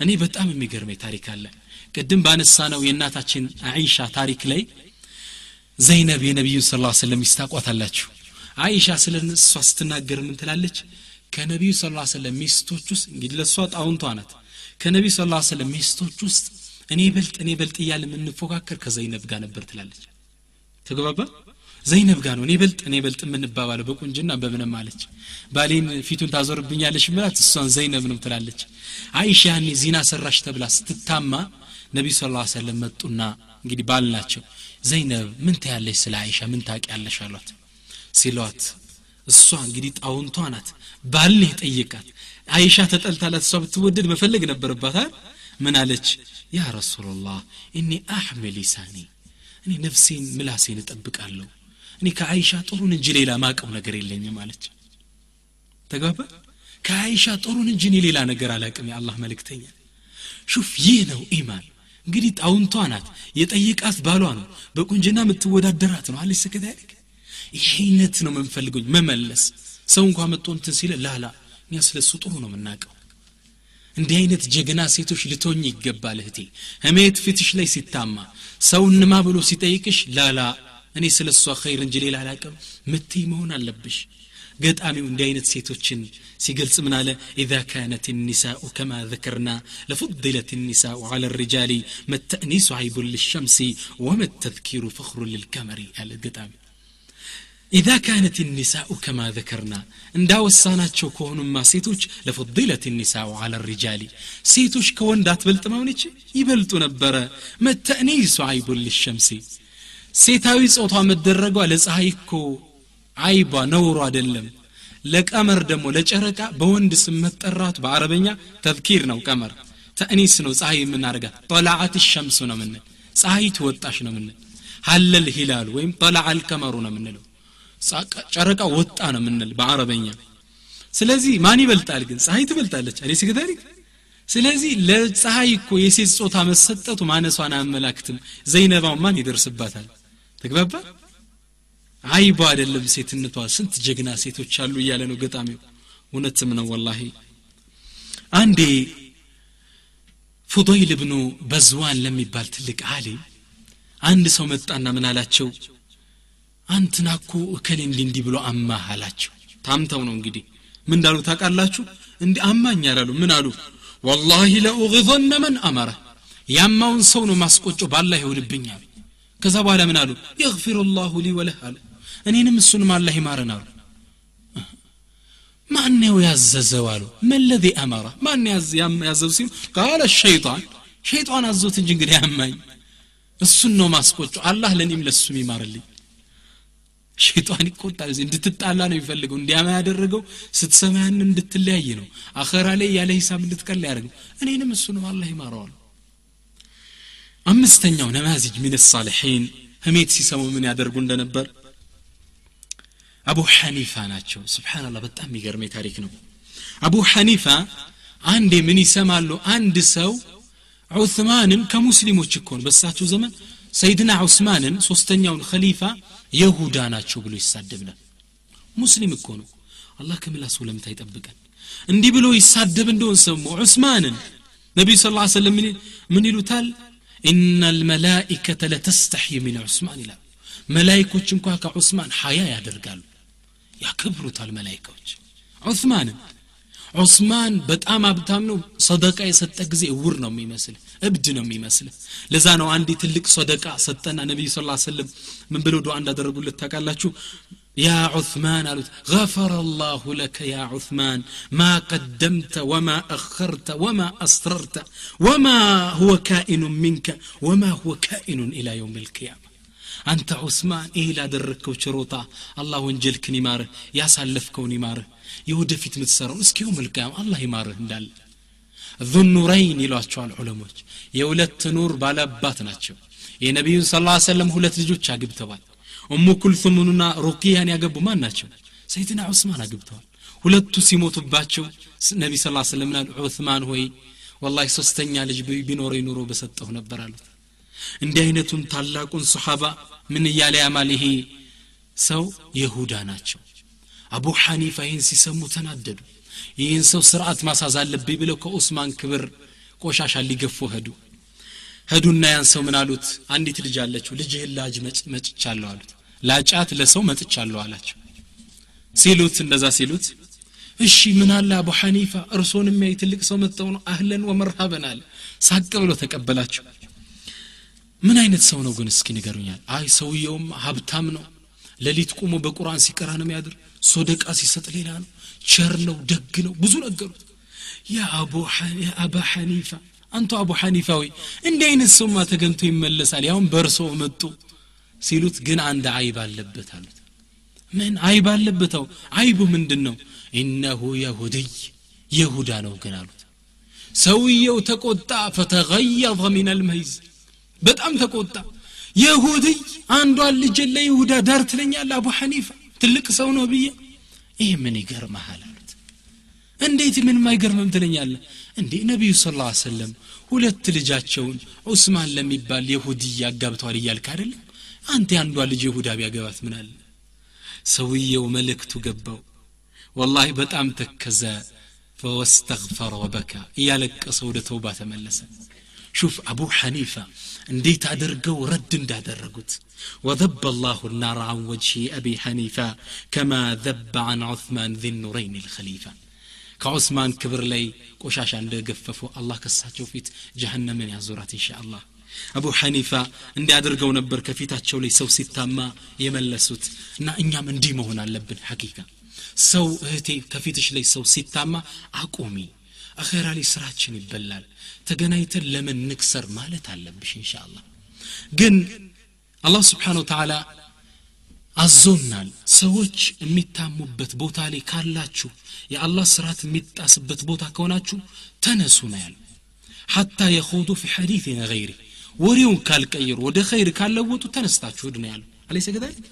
እኔ በጣም የሚገርመኝ ታሪክ አለ። ቅድም ባነሳ ነው የእናታችን አይሻ ታሪክ ላይ ዘይነብ የነቢዩን ስ ስለም ይስታቋታላችሁ። አይሻ ስለ እሷ ስትናገር ምን ትላለች? ከነቢዩ ስ ስለም ሚስቶች ውስጥ እንግዲህ ለእሷ ጣውንቷ ናት ከነቢዩ ስ ስለም ሚስቶች ውስጥ እኔ በልጥ እኔ በልጥ እያለ የምንፎካከር ከዘይነብ ጋር ነበር ትላለች። ተግባባ? ዘይነብ ጋር ነው። እኔ በልጥ እኔ በልጥ የምንባባለው በቁንጅና በምንም አለች። ባሌን ፊቱን ታዞርብኛለሽ ምላት እሷን ዘይነብ ነው ትላለች። አይሻ ያኔ ዚና ሰራሽ ተብላ ስትታማ ነቢዩ ስ ሰለም መጡና እንግዲህ ባል ናቸው። ዘይነብ ምን ታያለሽ ስለ አይሻ? ምን ታውቂያለሽ? አሏት። ሲሏት እሷ እንግዲህ ጣውንቷ ናት። ባል የጠየቃት አይሻ ተጠልታላት እሷ ብትወደድ መፈለግ ነበረባታል ምን አለች ያ ረሱላላህ እኔ አሕሜ ሊሳኒ እኔ ነፍሴን ምላሴን እጠብቃለሁ እኔ ከአይሻ ጥሩን እንጂ ሌላ ማቀው ነገር የለኝም አለች ተግባባ ከአይሻ ጥሩን እንጂ እኔ ሌላ ነገር አላቅም የአላህ መልእክተኛ ሹፍ ይህ ነው ኢማን እንግዲህ ጣውንቷ ናት የጠይቃት ባሏ ነው በቁንጅና የምትወዳደራት ነው አለች ሰከታሊክ ይህ አይነት ነው የምንፈልገኝ መመለስ ሰው እንኳ መጥቶ እንትን ሲለ ላላ የሚያስለስጡ ነው የምናውቀው እንዲህ አይነት ጀግና ሴቶች ልቶኝ ይገባል እህቴ ህሜት ፊትሽ ላይ ሲታማ ሰው እንማ ብሎ ሲጠይቅሽ ላላ እኔ ስለ እሷ ኸይር እንጂ ሌላ አላቅም ምት መሆን አለብሽ ገጣሚው እንዲህ አይነት ሴቶችን ሲገልጽ ምን አለ ኢዛ ካነት ኒሳኡ ከማ ዘከርና ለፉድለት ኒሳኡ አለ ሪጃሊ መተእኒሱ አይቡ ልሸምሲ ወመተዝኪሩ ፍክሩ ልልከመሪ አለ ገጣሚ إذا كانت النساء كما ذكرنا إن عند وصانات شوكوهن ما سيتوش لفضيلة النساء على الرجال. سيتوش كون دات بلت مونيش يبلت نبرة. ما التأنيس عيب للشمس. سيتاوي صوتها مدرقوا لزهايكو عيبا نور عدلم لك أمر دمو لجهرك بوند سمت الرات بعربية تذكيرنا تانيس نو زهاي من عرقة طلعت الشمس منه زهاي توتاشنا نمنا هل الهلال وين طلع الكمر منه ጨረቃ ወጣ ነው ምንል በአረበኛ። ስለዚህ ማን ይበልጣል ግን? ፀሐይ ትበልጣለች አሌ ሲገታሪ ስለዚህ ለፀሐይ እኮ የሴት ጾታ መሰጠቱ ማነሷን አያመላክትም። ዘይነባው ማን ይደርስባታል? ተግባባ አይባ አይደለም ሴትነቷ ስንት ጀግና ሴቶች አሉ እያለ ነው ገጣሚው። እውነትም ነው ወላሂ። አንዴ ፉዶይል ብኑ በዝዋን ለሚባል ትልቅ አሊም አንድ ሰው መጣና ምን አላቸው አንትና እኮ እከሌ እንዲህ እንዲህ ብሎ አማህ አላቸው። ታምተው ነው እንግዲህ። ምን እንዳሉ ታውቃላችሁ? እንዲህ አማኝ አላሉ። ምን አሉ? ወላሂ ለኡግዘነ መን አመረ ያማውን ሰው ነው ማስቆጮ ባላ ይሆንብኛል። ከዛ በኋላ ምን አሉ? የግፊሩ ላሁ ሊ ወለህ አሉ። እኔንም እሱንም አላህ ይማረን አሉ። ማን ነው ያዘዘው አሉ። መለዚ አመረ ማን ያዘዙ ሲሉ ቃለ ሸይጣን። ሸይጣን አዞት እንጂ እንግዲህ ያማኝ እሱን ነው ማስቆጮ። አላህ ለእኔም ለሱም ይማርልኝ ሸይጣን ይቆጣል እንድትጣላ ነው የሚፈልገው። እንዲያማ ያደረገው ስትሰማ ያን እንድትለያይ ነው። አኸራ ላይ ያለ ሂሳብ እንድትቀላ ያደርገው። እኔንም እሱንም አላህ ይማረዋል። አምስተኛው ነማዚጅ ምን ሳልሒን ህሜት ሲሰሙ ምን ያደርጉ እንደነበር? አቡ ሐኒፋ ናቸው። ስብሓንላህ በጣም የሚገርመኝ ታሪክ ነው። አቡ ሐኒፋ አንዴ ምን ይሰማሉ? አንድ ሰው ዑስማንን ከሙስሊሞች እኮ ነው። በሳቸው ዘመን ሰይድና ዑስማንን ሶስተኛውን ኸሊፋ የሁዳ ናቸው ብሎ ይሳደብናል ሙስሊም እኮ ነው። አላህ ከምላሱ ለምታ ይጠብቀን። እንዲህ ብሎ ይሳደብ እንደሆን ሰሙ። ዑስማንን ነቢዩ ስ ላ ሰለም ምን ይሉታል? ኢነ ልመላኢከተ ለተስተሕይ ምን ዑስማን ይላሉ። መላይኮች እንኳ ከዑስማን ሐያ ያደርጋሉ። ያከብሩታል መላይካዎች ዑስማንን ዑስማን በጣም ሀብታም ነው ሰደቃ የሰጠ ጊዜ እውር ነው የሚመስል እብድ ነው የሚመስል ለዛ ነው አንድ ትልቅ ሰደቃ ሰጠና ነቢዩ ስ ሰለም ምን ብለው ዱዓ እንዳደረጉለት ታውቃላችሁ يا عثمان قالت غفر الله لك يا عثمان ما قدمت وما أخرت وما أسررت وما هو كائن منك وما هو كائن إلى يوم القيامة أنت عثمان إيه لا دركو شروطا الله وانجلك نماره يا سالفكو نماره የወደፊት የምትሰራውን እስኪ የውም ልቅያም አላህ ይማርህ እንዳለ። ዙኑረይን ይሏቸዋል ዑለሞች። የሁለት ኑር ባለባት ናቸው። የነቢዩን ስ ሰለም ሁለት ልጆች አግብተዋል። እሙ ኩልሱምኑና ሩቅያን ያገቡ ማን ናቸው? ሰይድና ዑስማን አግብተዋል። ሁለቱ ሲሞቱባቸው ነቢ ስ ስለም ናሉ ዑስማን ሆይ ወላሂ ሶስተኛ ልጅ ቢኖረ ኑሮ በሰጠሁ ነበር አሉት። እንዲህ አይነቱን ታላቁን ሰሓባ ምን እያለ ያማል? ይሄ ሰው የሁዳ ናቸው አቡ ሐኒፋ ይህን ሲሰሙ ተናደዱ። ይህን ሰው ስርዓት ማሳዝ አለብኝ ብለው ከኡስማን ክብር ቆሻሻ ሊገፉ ሄዱ። ሄዱና ያን ሰው ምን አሉት? አንዲት ልጅ አለችው። ልጅህን ላጅ መጭቻለሁ አሉት። ላጫት ለሰው መጥቻለሁ አላቸው። ሲሉት እንደዛ ሲሉት እሺ ምን አለ አቡ ሐኒፋ? እርሶን የሚያይ ትልቅ ሰው መጥተው ነው? አህለን ወመርሃበን አለ። ሳቅ ብሎ ተቀበላቸው። ምን አይነት ሰው ነው ግን? እስኪ ንገሩኛል አይ ሰውየውም ሀብታም ነው። ሌሊት ቁሞ በቁርአን ሲቀራ ነው የሚያድር ሶደቃ ሲሰጥ ሌላ ነው ቸር ነው ደግ ነው ብዙ ነገሩት የአባ ሐኒፋ አንተ አቡ ሐኒፋ ወይ እንዲህ አይነት ሰውማ ተገንቶ ይመለሳል ያውን በእርሶ መጡ ሲሉት ግን አንድ አይብ አለበት አሉት ምን አይብ አለበተው አይቡ ምንድን ነው ኢነሁ የሁድይ የሁዳ ነው ግን አሉት ሰውየው ተቆጣ ፈተገየظ ምን አልመይዝ በጣም ተቆጣ የሁድይ አንዷን ልጅን ለይሁዳ ዳር ትለኛል አቡ ሐኒፋ ትልቅ ሰው ነው ብዬ ይህ ምን ይገርመሃል አሉት እንዴት ምን ማይገርምም ትለኛለ እንዴ ነቢዩ ስ ላ ሰለም ሁለት ልጃቸውን ዑስማን ለሚባል የሁድይ አጋብተዋል እያልክ አይደለም አንተ የአንዷ ልጅ የሁዳ ቢያገባት ምን አለ ሰውየው መልእክቱ ገባው ወላሂ በጣም ተከዘ ፈወስተግፈረ ወበካ እያለቀሰ ወደ ተውባ ተመለሰ ሹፍ አቡ ሐኒፋ እንዴት አድርገው ረድ እንዳደረጉት وذب الله النار عن وجه أبي حنيفة كما ذب عن عثمان ذي النورين الخليفة كعثمان كبر لي قشاش عند قففوا الله كساتشو فيت جهنم يا زورات إن شاء الله አቡ ሐኒፋ እንዲህ አድርገው ነበር ከፊታቸው ላይ ሰው ሲታማ የመለሱት እና እኛም እንዲህ መሆን አለብን ሐቂቃ ሰው እህቴ ከፊትሽ ላይ ሰው ሲታማ አቁሚ አኼራ ላይ ስራችን ይበላል ተገናኝተን ለምን ንክሰር ማለት አለብሽ እንሻ አላህ ግን አላህ ስብሓን ወተዓላ አዞናል ሰዎች የሚታሙበት ቦታ ላይ ካላችሁ የአላህ ስርዓት የሚጣስበት ቦታ ከሆናችሁ ተነሱ ነው ያሉ ሐታ የኹዱ ፊ ሐዲትን ገይሪ ወሬውን ካልቀየሩ ወደ ኸይር ካለወጡ ተነስታችሁ ሂዱ ነው ያሉ አለይሰ ከዛሊክ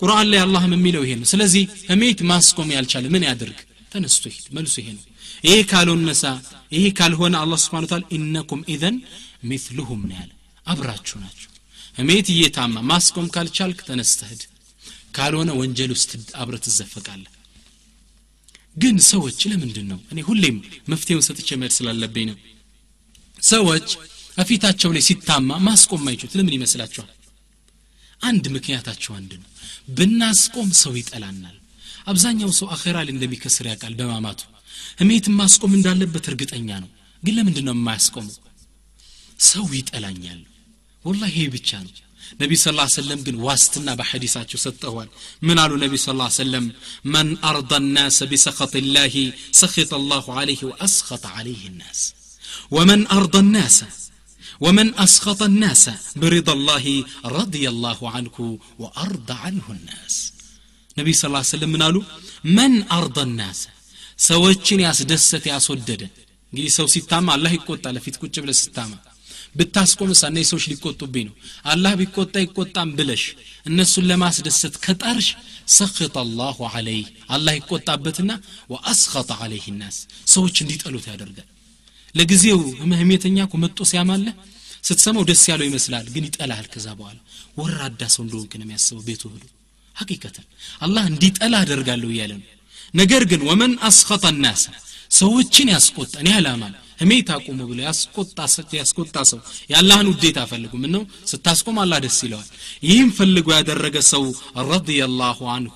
ቁርአን ላይ አላህም የሚለው ይሄ ነው ስለዚህ ህሜት ማስቆም ያልቻለ ምን ያድርግ ተነስቶ ሂድ መልሱ ይሄ ነው ይሄ ካልሆነሳ ይሄ ካልሆነ አላህ ስብሓን ታላ ኢነኩም ኢዘን ሚትሉሁም ነው ያለ አብራችሁ ናቸው ህሜት እየታማ ማስቆም ካልቻልክ ተነስተህድ ካልሆነ ወንጀል ውስጥ አብረ ትዘፈቃለህ። ግን ሰዎች ለምንድን ነው እኔ ሁሌም መፍትሄውን ሰጥቼ መሄድ ስላለብኝ ነው። ሰዎች ከፊታቸው ላይ ሲታማ ማስቆም ማይችሉት ለምን ይመስላችኋል? አንድ ምክንያታቸው አንድ ነው። ብናስቆም ሰው ይጠላናል። አብዛኛው ሰው አኼራ እንደሚከስር ያውቃል በማማቱ። ህሜት ማስቆም እንዳለበት እርግጠኛ ነው። ግን ለምንድን ነው የማያስቆመው? ሰው ይጠላኛል والله هي بتشان نبي صلى الله عليه وسلم قال واستنا بحديثات يسد أول من قالوا نبي صلى الله عليه وسلم من أرضى الناس بسخط الله سخط الله عليه وأسخط عليه الناس ومن أرضى الناس ومن أسخط الناس برضا الله رضي الله عنك وأرضى عنه الناس نبي صلى الله عليه وسلم من قالوا من أرضى الناس سويتشني أسدست أسودد قلي سو ستامة الله يقول تعالى في تكوتش بلا ستامة ብታስቆምሳ እነዚህ ሰዎች ሊቆጡብኝ ነው አላህ ቢቆጣ ይቆጣም ብለሽ እነሱን ለማስደሰት ከጣርሽ ሰክጠ አላሁ አለይህ አላህ ይቆጣበትና ወአስኸጠ አለይህ ናስ ሰዎች እንዲጠሉት ያደርጋል ለጊዜው ህመህሜተኛ እኮ መጦ ሲያማለህ ስትሰማው ደስ ያለው ይመስላል ግን ይጠላል ከዛ በኋላ ወራዳ ሰው እንደሆንክ ነው የሚያስበው ቤቱ ሄዶ ሀቂቀተን አላህ እንዲጠላ አደርጋለሁ እያለ ነው ነገር ግን ወመን አስኸጠ ናስ ሰዎችን ያስቆጣ እኔ አላማል ህሜት አቁሙ ብሎ ያስቆጣ ሰው የአላህን ውዴታ ፈልጉ ምን ነው ስታስቆም አላህ ደስ ይለዋል። ይህም ፈልጎ ያደረገ ሰው ረዲየላሁ አንሁ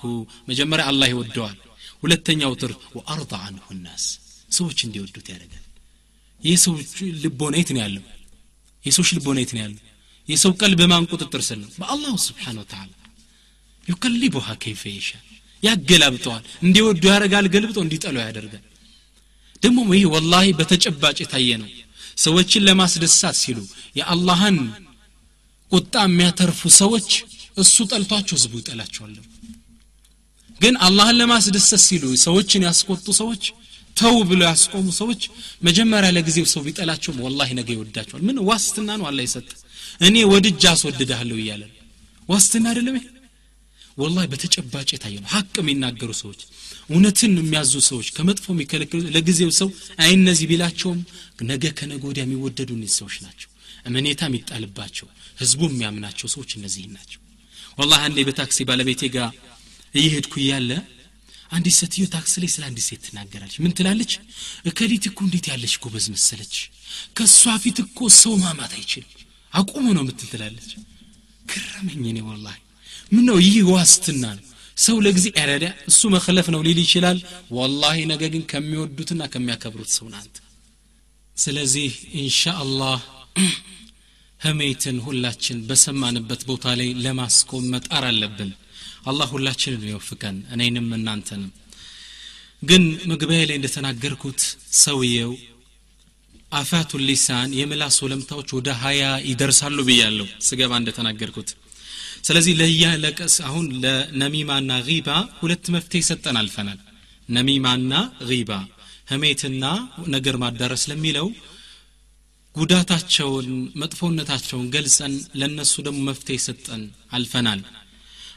መጀመሪያ አላህ ይወደዋል። ሁለተኛው ትር ወአርض አንሁ ናስ ሰዎች እንዲወዱት ያደርጋል። የሰዎች ልቦና ነው ያለው? የሰዎች ልቦና ነው ያለው? የሰው ቀልብ በማን ቁጥጥር ስር ነው? በአላሁ ስብሓን ወተላ ዩከሊቡሃ ከይፈ ይሻ ያገላብጠዋል። እንዲወዱ ያደርጋል ገልብጦ እንዲጠለው ያደርጋል ደግሞ ይህ ወላሂ በተጨባጭ የታየ ነው። ሰዎችን ለማስደሳት ሲሉ የአላህን ቁጣ የሚያተርፉ ሰዎች እሱ ጠልቷቸው ህዝቡ ይጠላቸዋል። ግን አላህን ለማስደሰት ሲሉ ሰዎችን ያስቆጡ ሰዎች ተው ብሎ ያስቆሙ ሰዎች መጀመሪያ ለጊዜው ሰው ቢጠላቸውም ወላሂ ነገ ይወዳቸዋል። ምን ዋስትና ነው አላ ይሰጥ እኔ ወድጃ አስወድዳለሁ እያለ ዋስትና አይደለም ይሄ ወላሂ በተጨባጭ የታየ ነው። ሀቅ የሚናገሩ ሰዎች እውነትን የሚያዙ ሰዎች ከመጥፎ የሚከለክሉ ለጊዜው ሰው አይ እነዚህ ቢላቸውም ነገ ከነገ ወዲያ የሚወደዱ እነዚህ ሰዎች ናቸው። እመኔታ የሚጣልባቸው ህዝቡ የሚያምናቸው ሰዎች እነዚህ ናቸው። ወላሂ አንዴ በታክሲ ባለቤቴ ጋር እየሄድኩ እያለ አንዲት ሴትዮ ታክሲ ላይ ስለ አንዲት ሴት ትናገራለች። ምን ትላለች? እከሊት እኮ እንዴት ያለች ጎበዝ መሰለች! ከእሷ ፊት እኮ ሰው ማማት አይችልም። አቁሙ ነው ምትል ትላለች። ገረመኝ እኔ ወላሂ ምን ነው ይህ ዋስትና ነው። ሰው ለጊዜ ረዳ እሱ መክለፍ ነው ሊል ይችላል። ወላሂ ነገ ግን ከሚወዱትና ከሚያከብሩት ሰው ናንተ ስለዚህ ኢንሻ ህሜትን ሁላችን በሰማንበት ቦታ ላይ ለማስቆም መጣር አለብን። አላህ ሁላችንን ይወፍቀን እኔንም እናንተንም። ግን መግቢያ ላይ እንደተናገርኩት ሰውየው አፋቱ ሊሳን የምላስ ወለምታዎች ወደ ሀያ ይደርሳሉ ብያለሁ። ስገባ እንደተናገርኩት ስለዚህ ለያለቀስ አሁን ለነሚማና ጊባ ሁለት መፍትሄ ሰጠን አልፈናል ነሚማና ጊባ ህሜትና ነገር ማዳረስ ለሚለው ጉዳታቸውን መጥፎነታቸውን ገልጸን ለነሱ ደግሞ መፍትሄ ሰጠን አልፈናል።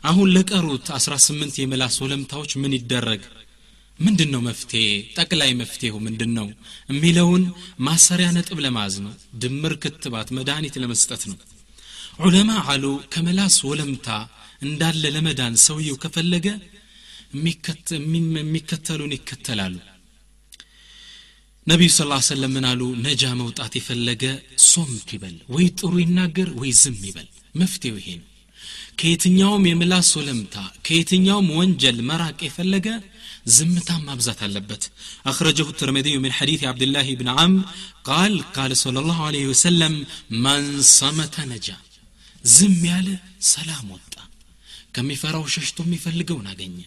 አሁን ለቀሩት 18 የምላስ ወለምታዎች ምን ይደረግ? ምንድን ነው መፍትሄ? ጠቅላይ መፍትሄው ምንድን የሚለውን ማሰሪያ ነጥብ ለማዝ ነው። ድምር ክትባት መድኃኒት ለመስጠት ነው ዑለማ አሉ ከመላስ ወለምታ እንዳለ ለመዳን ሰውየው ከፈለገ የሚከተሉን ይከተላሉ ነቢዩ ስ ሰለም ምን አሉ ነጃ መውጣት የፈለገ ሶምክ ይበል ወይ ጥሩ ይናገር ወይ ዝም ይበል መፍትሄው ይሄ ነው ከየትኛውም የምላስ ወለምታ ከየትኛውም ወንጀል መራቅ የፈለገ ዝምታን ማብዛት አለበት አክረጀሁ ትርሚድዩ ምን ሐዲት አብድላህ ብን ዓምር ቃል ቃል صለ ላሁ ወሰለም መን ሰመተ ነጃ صمت نجا زم ياله سلام وطا كم يفراو ششتو يفلقو ناقني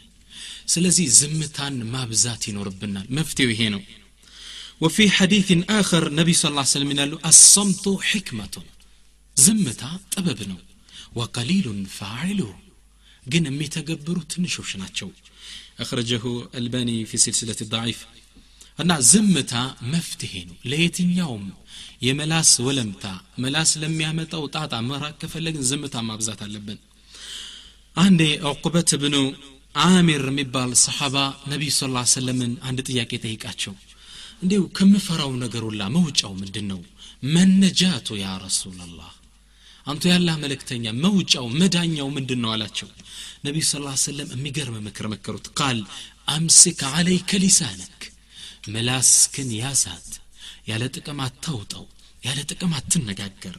سلزي زمتان مابزات ينوربنا مفتي هنا وفي حديث آخر نبي صلى الله عليه وسلم قال الصمت حكمة زمتا طببنو وقليل فاعله ግን የሚተገብሩ ትንሾች ናቸው أخرجه الباني في سلسلة الضعيف እና ዝምታ መፍትሄ ነው። ለየትኛውም የመላስ ወለምታ መላስ ለሚያመጣው ጣጣ መራቅ ከፈለግን ዝምታ ማብዛት አለብን። አንዴ ዕቁበት ብኑ አሚር የሚባል ሰሓባ ነቢዩ ስ ሰለምን አንድ ጥያቄ ጠይቃቸው። እንዲሁ ከምፈራው ነገር ሁላ መውጫው ምንድን ነው መነጃቱ ያ ረሱላላህ አንቱ ያላህ መልእክተኛ መውጫው መዳኛው ምንድን ነው አላቸው። ነቢዩ ስ ሰለም የሚገርም ምክር መከሩት። ቃል አምስክ አለይከ ሊሳነክ ምላስክን ያዛት ያለ ጥቅም አታውጠው ያለ ጥቅም አትነጋገር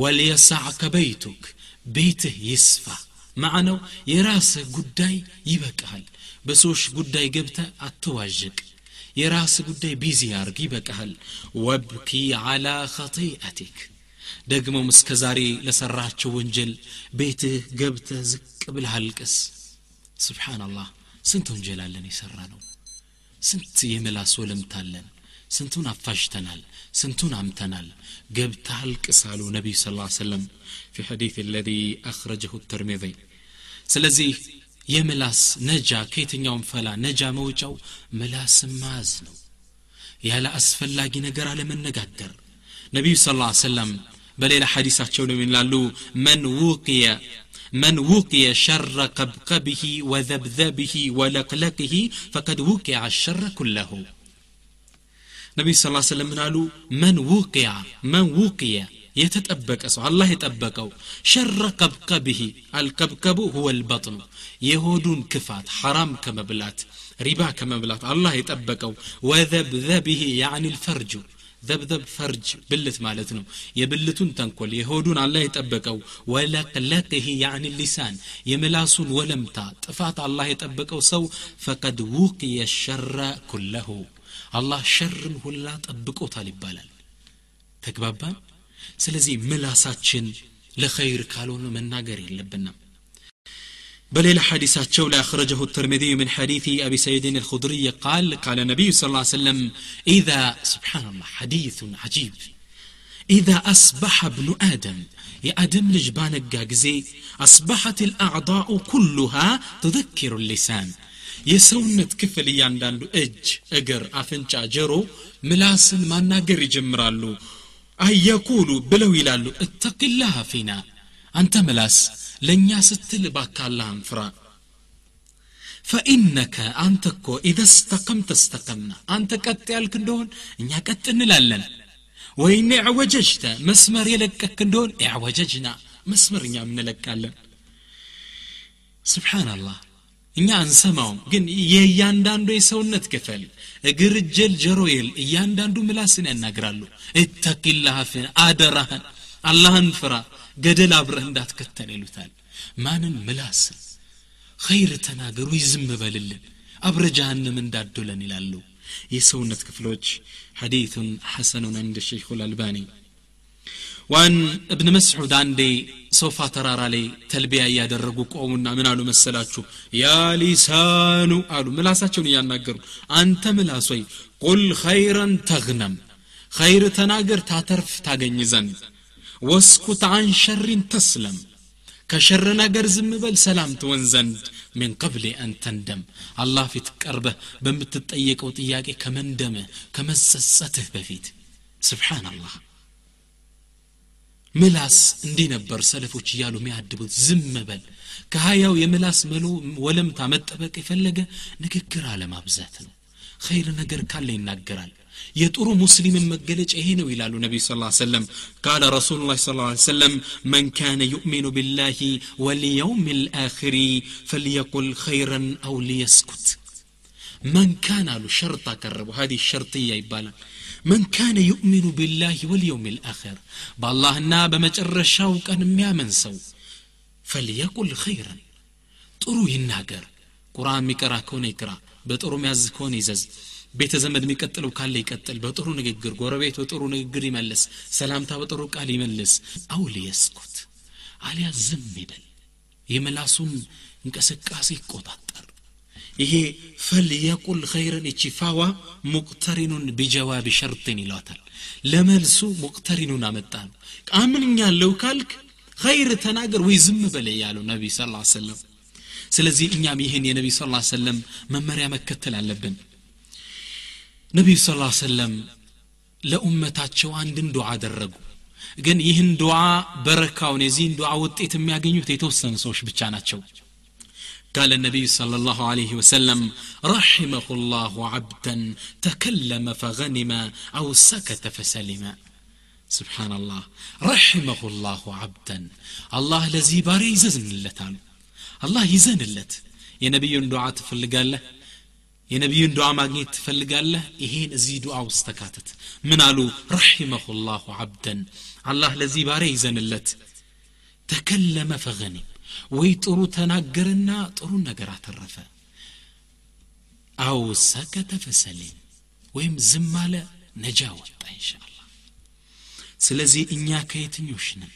ወልየሳዕከ በይቱክ ቤትህ ይስፋ ማዕነው የራስህ ጉዳይ ይበቃሃል በሰዎች ጉዳይ ገብተ አትዋዥቅ የራስህ ጉዳይ ቢዚ ያርግ ይበቃሃል ወብኪ ዓላ ኸጢአቲክ ደግሞም እስከ ዛሬ ለሰራቸው ወንጀል ቤትህ ገብተህ ዝቅ ብለህ አልቅስ ስብሓናላህ ስንት ወንጀል አለን የሰራ ነው ስንት የምላስ ወለምታለን ስንቱን አፋሽተናል ስንቱን አምተናል ገብተህ አልቅስ አሉ ነቢዩ ስ ሰለም ፊ ሐዲት አለዚ አኽረጀሁ ተርሚዚ ስለዚህ የምላስ ነጃ ከየትኛውም ፈላ ነጃ መውጫው ምላስ ማዝ ነው ያለ አስፈላጊ ነገር አለመነጋገር ነቢዩ ስ ሰለም በሌላ ሐዲሳቸው ነው ይላሉ መን ውቅየ من وقي شر قبقبه وذبذبه ولقلقه فقد وقع الشر كله ነቢዩ ስ ሰለም ምን አሉ መን ውቅያ መን ውቅየ የተጠበቀ ሰው አላህ የጠበቀው ሸረ ቀብቀብህ አልቀብቀቡ ሁወ ልበጥኑ የሆዱን ክፋት ሐራም ከመብላት ሪባ ከመብላት አላህ የጠበቀው ወዘብዘብህ ያዕኒ ልፈርጁ ዘብዘብ ፈርጅ ብልት ማለት ነው የብልቱን ተንኮል የሆዱን አላህ የጠበቀው ወለቅለቅህ ያዕኒ ሊሳን የምላሱን ወለምታ ጥፋት አላህ የጠበቀው ሰው ፈቀድ ውቅየ ሸረ ኩለሁ አላህ ሸርን ሁላ ጠብቆታል ይባላል ተግባባን ስለዚህ ምላሳችን ለኸይር ካልሆነ መናገር የለብንም بليل حديث لا أخرجه الترمذي من حديث أبي سيد الخضري قال قال النبي صلى الله عليه وسلم إذا سبحان الله حديث عجيب إذا أصبح ابن آدم يا آدم لجبان الجاجزي أصبحت الأعضاء كلها تذكر اللسان የሰውነት ክፍል እያንዳንዱ እጅ እግር አፍንጫ ጀሮ ምላስን ማናገር ይጀምራሉ አየቁሉ ብለው ይላሉ እተቂላህ ፊና አንተ ምላስ ለእኛ ስትል ባካላህን ፍራ ፈኢነከ አንተ እኮ ኢዘ ስተቀምተ እስተቀምና አንተ ቀጥ ያልክ እንደሆን እኛ ቀጥ እንላለን። ወይኔ ዕወጀጅተ መስመር የለቀክ እንደሆን ዕወጀጅና መስመር እኛም እንለቃለን። ስብሓናላህ እኛ አንሰማውም ግን የእያንዳንዱ የሰውነት ክፍል እግር እጀል ጀሮዬል እያንዳንዱ ምላስን ያናግራሉ። እተቂላህፍን አደራህን አላህን ፍራ ገደል አብረህ እንዳትከተል ይሉታል። ማንን? ምላስ። ኸይር ተናገሩ ይዝም በልልን። አብረ ጃሃንም እንዳዶለን ይላሉ። የሰውነት ክፍሎች ሐዲቱን ሐሰኑን እንደ ሸይኹ ልአልባኒ ዋን እብን መስዑድ አንዴ ሶፋ ተራራ ላይ ተልቢያ እያደረጉ ቆሙና ምን አሉ መሰላችሁ? يا لسان አሉ። ምላሳቸውን እያናገሩ አንተ ምላስ قل خيرا تغنم ኸይር ተናገር ታተርፍ ታገኝ ዘንድ። ወስኩት አን ሸሪን ተስለም። ከሸር ነገር ዝም በል ሰላም ትወን ዘንድ ምን ቀብል አን ተንደም። አላህ ፊት ቀርበህ በምትጠየቀው ጥያቄ ከመንደምህ ከመጸጸትህ በፊት። ስብሓናላህ ምላስ እንዲህ ነበር ሰለፎች እያሉ የሚያድቡት። ዝም በል። ከሀያው የምላስ መሎ ወለምታ መጠበቅ የፈለገ ንግግር አለማብዛት ነው። ኸይር ነገር ካለ ይናገራል የጥሩ ሙስሊምን መገለጫ ይሄ ነው ይላሉ ነቢዩ ስ ሰለም ቃለ ረሱሉ ላ ስ ሰለም መን ካነ ዩእሚኑ ቢላህ ወልየውም ልአኽሪ ፈልየቁል ኸይረን አው ሊየስኩት መን ካን አሉ ሸርጥ አቀረቡ ሀዲ ሸርጥያ ይባላል من كان يؤمن بالله واليوم الآخر بالله بمجرشا وكان ميامن سو فليقل خيرا ጥሩ ይናገር ቁርአን የሚቀራ ከሆነ ይቅራ በጥሩ ሚያዝ ከሆነ ይዘዝ ቤተ ዘመድ የሚቀጥለው ካለ ይቀጥል። በጥሩ ንግግር ጎረቤት በጥሩ ንግግር ይመልስ። ሰላምታ በጥሩ ቃል ይመልስ። አው ሊየስኩት አሊያ ዝም ይበል። የምላሱን እንቅስቃሴ ይቆጣጠር። ይሄ ፈልየቁል ኸይረን እቺ ፋዋ ሙቅተሪኑን ቢጀዋቢ ሸርጥን ይሏታል። ለመልሱ ሙቅተሪኑን አመጣ ነው አምንኛለሁ ካልክ ኸይር ተናገር ወይ ዝም በለ ያለው ነቢ ስ ሰለም ስለዚህ እኛም ይህን የነቢ ስ ሰለም መመሪያ መከተል አለብን ነቢዩ ስ ሰለም ለኡመታቸው አንድን ዱዓ አደረጉ ግን ይህን ዱዓ በረካውን የዚህን ዱዓ ውጤት የሚያገኙት የተወሰኑ ሰዎች ብቻ ናቸው قال النبي صلى الله عليه وسلم رحمه الله عبدا تكلم فغنم أو سكت فسلم سبحان الله رحمه الله عبدا الله الذي باري يزن اللتان الله يزن اللت يا نبي دعاء تفلق له የነቢዩን ዱዓ ማግኘት ትፈልጋለህ? ይሄን እዚህ ዱዓ ውስጥ ተካተት። ምን አሉ? ረሒመሁ ላሁ አብደን አላህ ለዚህ ባሪያ ይዘንለት። ተከለመ ፈገኒም ወይ ጥሩ ተናገርና ጥሩ ነገር አተረፈ። አው ሰከተ ፈሰሊም ወይም ዝም አለ ነጃ ወጣ እንሻላ ስለዚህ እኛ ከየትኞች ነን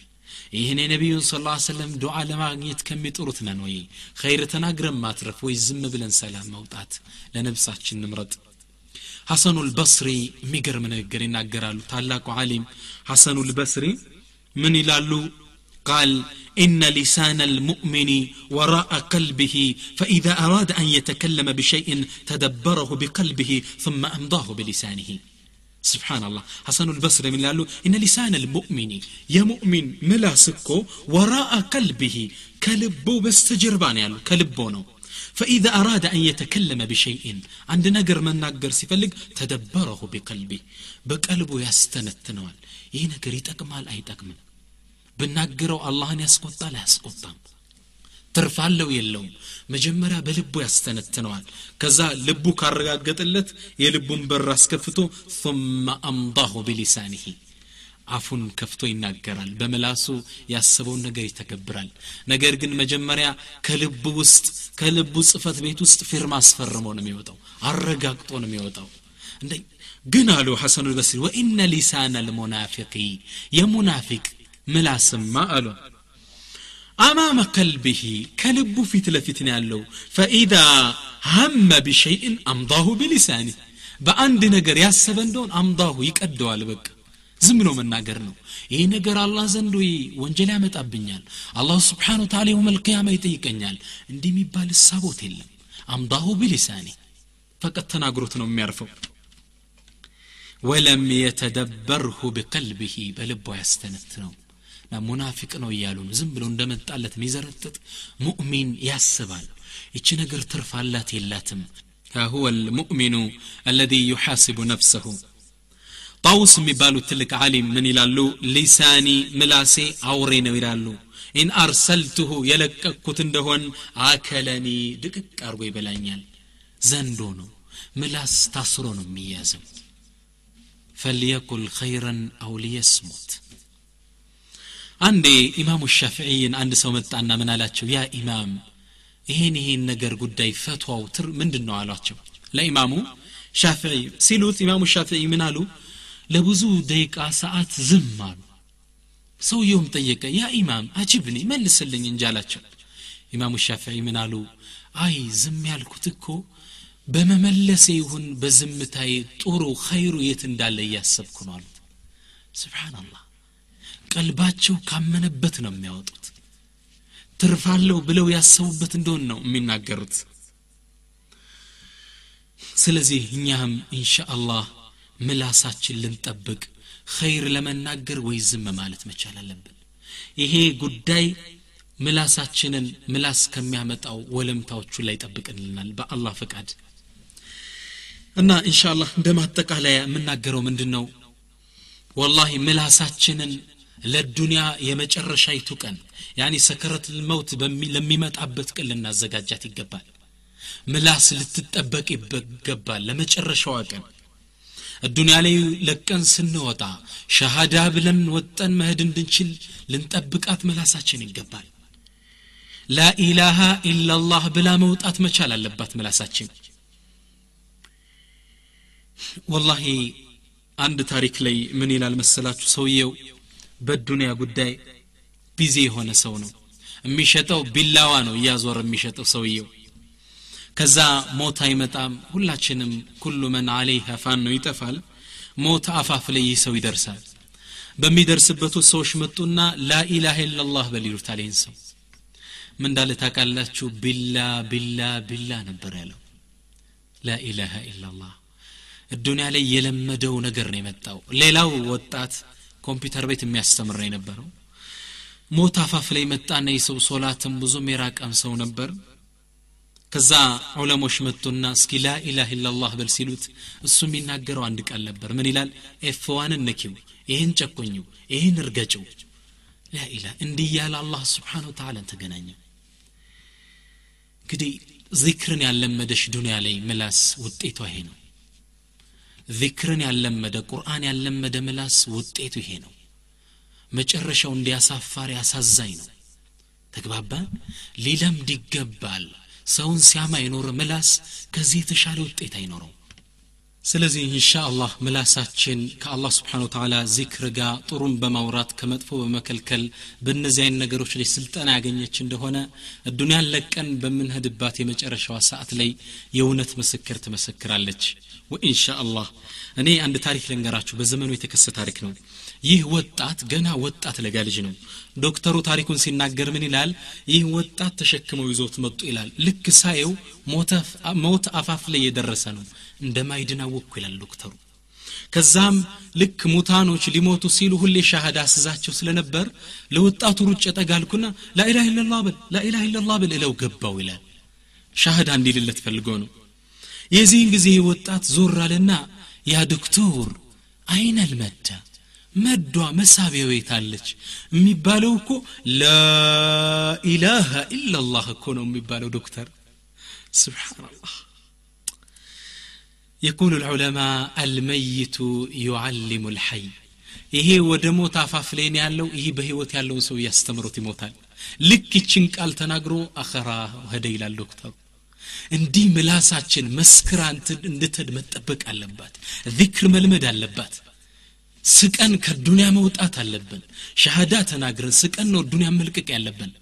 ይህን የነቢዩን ስ ላ ሰለም ዱዓ ለማግኘት ከሚጥሩት ነን ወይ ኸይር ተናግረን ማትረፍ ወይ ዝም ብለን ሰላም መውጣት ለነብሳችን ንምረጥ ሐሰኑ ልበስሪ የሚገርም ንግግር ይናገራሉ ታላቁ ዓሊም ሐሰኑ ልበስሪ ምን ይላሉ قال إن لسان المؤمن وراء قلبه فإذا أراد أن يتكلم بشيء تدبره بقلبه ثم أمضاه بلسانه ስብሓናላህ ሐሰኑ ልበስር ምን ይላሉ እነ ሊሳን ልሙእሚኒ የሙእሚን ምላስ እኮ ወራአ ከልብህ ከልቦ በስተጀርባ ነው ያሉ ከልቦ ነው فإذا أراد أن يتكلم بشيء عند نجر من نجر سيفلق تدبره بقلبه بقلبه يستنتنوال ይህ ነገር ይጠቅማል አይጠቅምም ብናገረው አላህን ያስቆጣል አያስቆጣም ትርፋለው የለውም። መጀመሪያ በልቡ ያስተነትነዋል። ከዛ ልቡ ካረጋገጠለት የልቡን በር አስከፍቶ ثመ አምضሁ ቢሊሳኒሂ አፉን ከፍቶ ይናገራል። በመላሱ ያሰበውን ነገር ይተገብራል። ነገር ግን መጀመሪያ ከልቡ ውስጥ ከልቡ ጽሕፈት ቤት ውስጥ ፊርማ አስፈርሞ ነው የሚወጣው አረጋግጦ ነው የሚወጣው። ግን አሉ ሐሰኑ ልበስሪ ወኢነ ሊሳነ ልሙናፊቂ የሙናፊቅ ምላስማ አሉ። አማመ ከልብህ ከልቡ ፊት ለፊት ነው ያለው ፈኢዛ ሀመ ቢሸይእን አምዳሁ ቢሊሳኒህ በአንድ ነገር ያሰበ እንደሆን አምዳሁ ይቀደዋል በቃ ዝም ብሎ መናገር ነው ይህ ነገር አላህ ዘንድ ወይ ወንጀል ያመጣብኛል አላሁ ስብሓን ወተላ የውም አልቅያማ ይጠይቀኛል እንዲህ የሚባል እሳቦት የለም አምዳሁ ቢሊሳኒ ፈቀት ተናግሮት ነው የሚያርፈው ወለም የተደበርሁ ብቀልብህ በልቦ ያስተነት ነው ሙናፊቅ ነው እያሉ ነው ዝም ብሎ እንደመጣለት የሚዘረጥጥ ሙእሚን ያስባል ይቺ ነገር ትርፍ አላት የላትም هو المؤمن الذي يحاسب نفسه ጣውስ የሚባሉ ትልቅ ዓሊም ምን ይላሉ ሊሳኒ ምላሴ አውሬ ነው ይላሉ ኢን አርሰልትሁ የለቀቅኩት እንደሆን አከለኒ ድቅቅ አርጎ ይበላኛል ዘንዶ ነው ምላስ ታስሮ ነው የሚያዘው ፈልየቁል ኸይረን አው ሊየስሙት አንዴ ኢማሙ ሻፍዕይን አንድ ሰው መጣና ምን አላቸው? يا إمام ይሄን ይሄን ነገር ጉዳይ ፈትዋው ትር ምንድን ነው አሏቸው? ለኢማሙ ሻፍዒ ሲሉት ኢማሙ ሻፍዒ ምን አሉ? ለብዙ ደቂቃ ሰዓት ዝም አሉ። ሰውየውም ጠየቀ يا إمام أجبني መልስልኝ እንጂ አላቸው። ኢማሙ ሻፍዒ ምን አሉ? አይ ዝም ያልኩት እኮ በመመለሴ ይሁን በዝምታዬ ጥሩ ኸይሩ የት እንዳለ እያሰብኩ ነው አሉት። ስብሓናላህ ቀልባቸው ካመነበት ነው የሚያወጡት። ትርፋለሁ ብለው ያሰቡበት እንደሆን ነው የሚናገሩት። ስለዚህ እኛም ኢንሻ አላህ ምላሳችን ልንጠብቅ ኸይር ለመናገር ወይ ዝም ማለት መቻል አለብን። ይሄ ጉዳይ ምላሳችንን ምላስ ከሚያመጣው ወለምታዎቹ ላይ ጠብቅልናል በአላህ ፈቃድ። እና ኢንሻአላህ እንደ ማጠቃለያ የምናገረው ምንድን ነው ወላሂ ምላሳችንን ለዱንያ የመጨረሻይቱ ቀን ያኒ ሰከረት ልመውት ለሚመጣበት ቀን ልናዘጋጃት ይገባል ምላስ ልትጠበቅ ይገባል ለመጨረሻዋ ቀን الدنيا ላይ ለቀን ስንወጣ ሸሃዳ ብለን ወጠን መሄድ እንድንችል ልንጠብቃት ምላሳችን ይገባል ላኢላሃ ኢላላህ ብላ መውጣት መቻል አለባት ምላሳችን ወላሂ አንድ ታሪክ ላይ ምን ይላል መሰላችሁ ሰውየው በዱንያ ጉዳይ ቢዚ የሆነ ሰው ነው። የሚሸጠው ቢላዋ ነው እያዞረ የሚሸጠው ሰውየው። ከዛ ሞት አይመጣም። ሁላችንም ኩሉ መን አለይሃ ፋን ነው ይጠፋል። ሞት አፋፍ ላይ ይህ ሰው ይደርሳል። በሚደርስበት ሰዎች መጡና ላኢላሃ ኢላላህ በል ይህን ሰው። ምን እንዳለ ታውቃላችሁ? ቢላ ቢላ ቢላ ነበር ያለው። ላኢላሃ ኢላላህ እዱንያ ላይ የለመደው ነገር ነው የመጣው። ሌላው ወጣት ኮምፒውተር ቤት የሚያስተምር ነው የነበረው። ሞት አፋፍ ላይ መጣና የሰው ሶላትም ብዙም የራቀም ሰው ነበር። ከዛ ዑለሞች መጡና እስኪ ላኢላህ ኢላላህ በል ሲሉት እሱ የሚናገረው አንድ ቃል ነበር። ምን ይላል? ኤፍዋንን ንኪው ይህን ጨቆኝው ይህን እርገጭው ላኢላ እንዲህ ያለ አላህ ስብሓን ወተላን ተገናኘው እንግዲህ ዚክርን ያለመደሽ ዱንያ ላይ ምላስ ውጤቷ ይሄ ነው ዚክርን ያለመደ ቁርአን ያለመደ ምላስ ውጤቱ ይሄ ነው። መጨረሻው እንዲያሳፋሪ አሳዛኝ ነው። ተግባባን? ሊለምድ ይገባል። ሰውን ሲያማ የኖረ ምላስ ከዚህ የተሻለ ውጤት አይኖረው ስለዚህ ኢንሻ አላህ ምላሳችን ከአላህ ስብሓን ወተላ ዚክር ጋር ጥሩም በማውራት ከመጥፎ በመከልከል አይነት ነገሮች ላይ ስልጠና ያገኘች እንደሆነ እዱንያን ለቀን በምንሄድባት የመጨረሻዋ ሰዓት ላይ የእውነት ምስክር ትመሰክራለች። ወኢንሻ እኔ አንድ ታሪክ ልንገራችሁ። በዘመኑ የተከሰተ ታሪክ ነው። ይህ ወጣት ገና ወጣት ለጋ ልጅ ነው። ዶክተሩ ታሪኩን ሲናገር ምን ይላል? ይህ ወጣት ተሸክመው ይዞት መጡ ይላል። ልክ ሳየው ሞት አፋፍ ላይ የደረሰ ነው እንደማይድን አወቅኩ ይላል ዶክተሩ። ከዛም ልክ ሙታኖች ሊሞቱ ሲሉ ሁሌ ሻሃዳ አስዛቸው ስለነበር ለወጣቱ ሩጬ ጠጋ አልኩና لا إله إلا الله ብል لا إله إلا الله ብል እለው ገባው ይላል። ሻሃዳ እንዲልለት ፈልጎ ነው። የዚህን ጊዜ ወጣት ዞር አለና ያ ዶክተር አይነል መዳ መዷ መሳቢያው የታለች የሚባለው እኮ ላኢላሃ ኢላላህ እኮ ነው የሚባለው ዶክተር። ስብሓንላህ يقول العلماء الميت يعلم الحي ይሄ ወደ ሞት አፋፍ ላይ ነው ያለው ይሄ በህይወት ያለውን ሰው እያስተምሮት ይሞታል ልክ ይችን ቃል ተናግሮ አኸራ ሄደ ይላል ዶክተሩ እንዲህ ምላሳችን መስክራ እንድትድ መጠበቅ አለባት ዚክር መልመድ አለባት ስቀን ከዱንያ መውጣት አለብን ሻሃዳ ተናግረን ስቀን ነው ዱንያ መልቀቅ ያለብን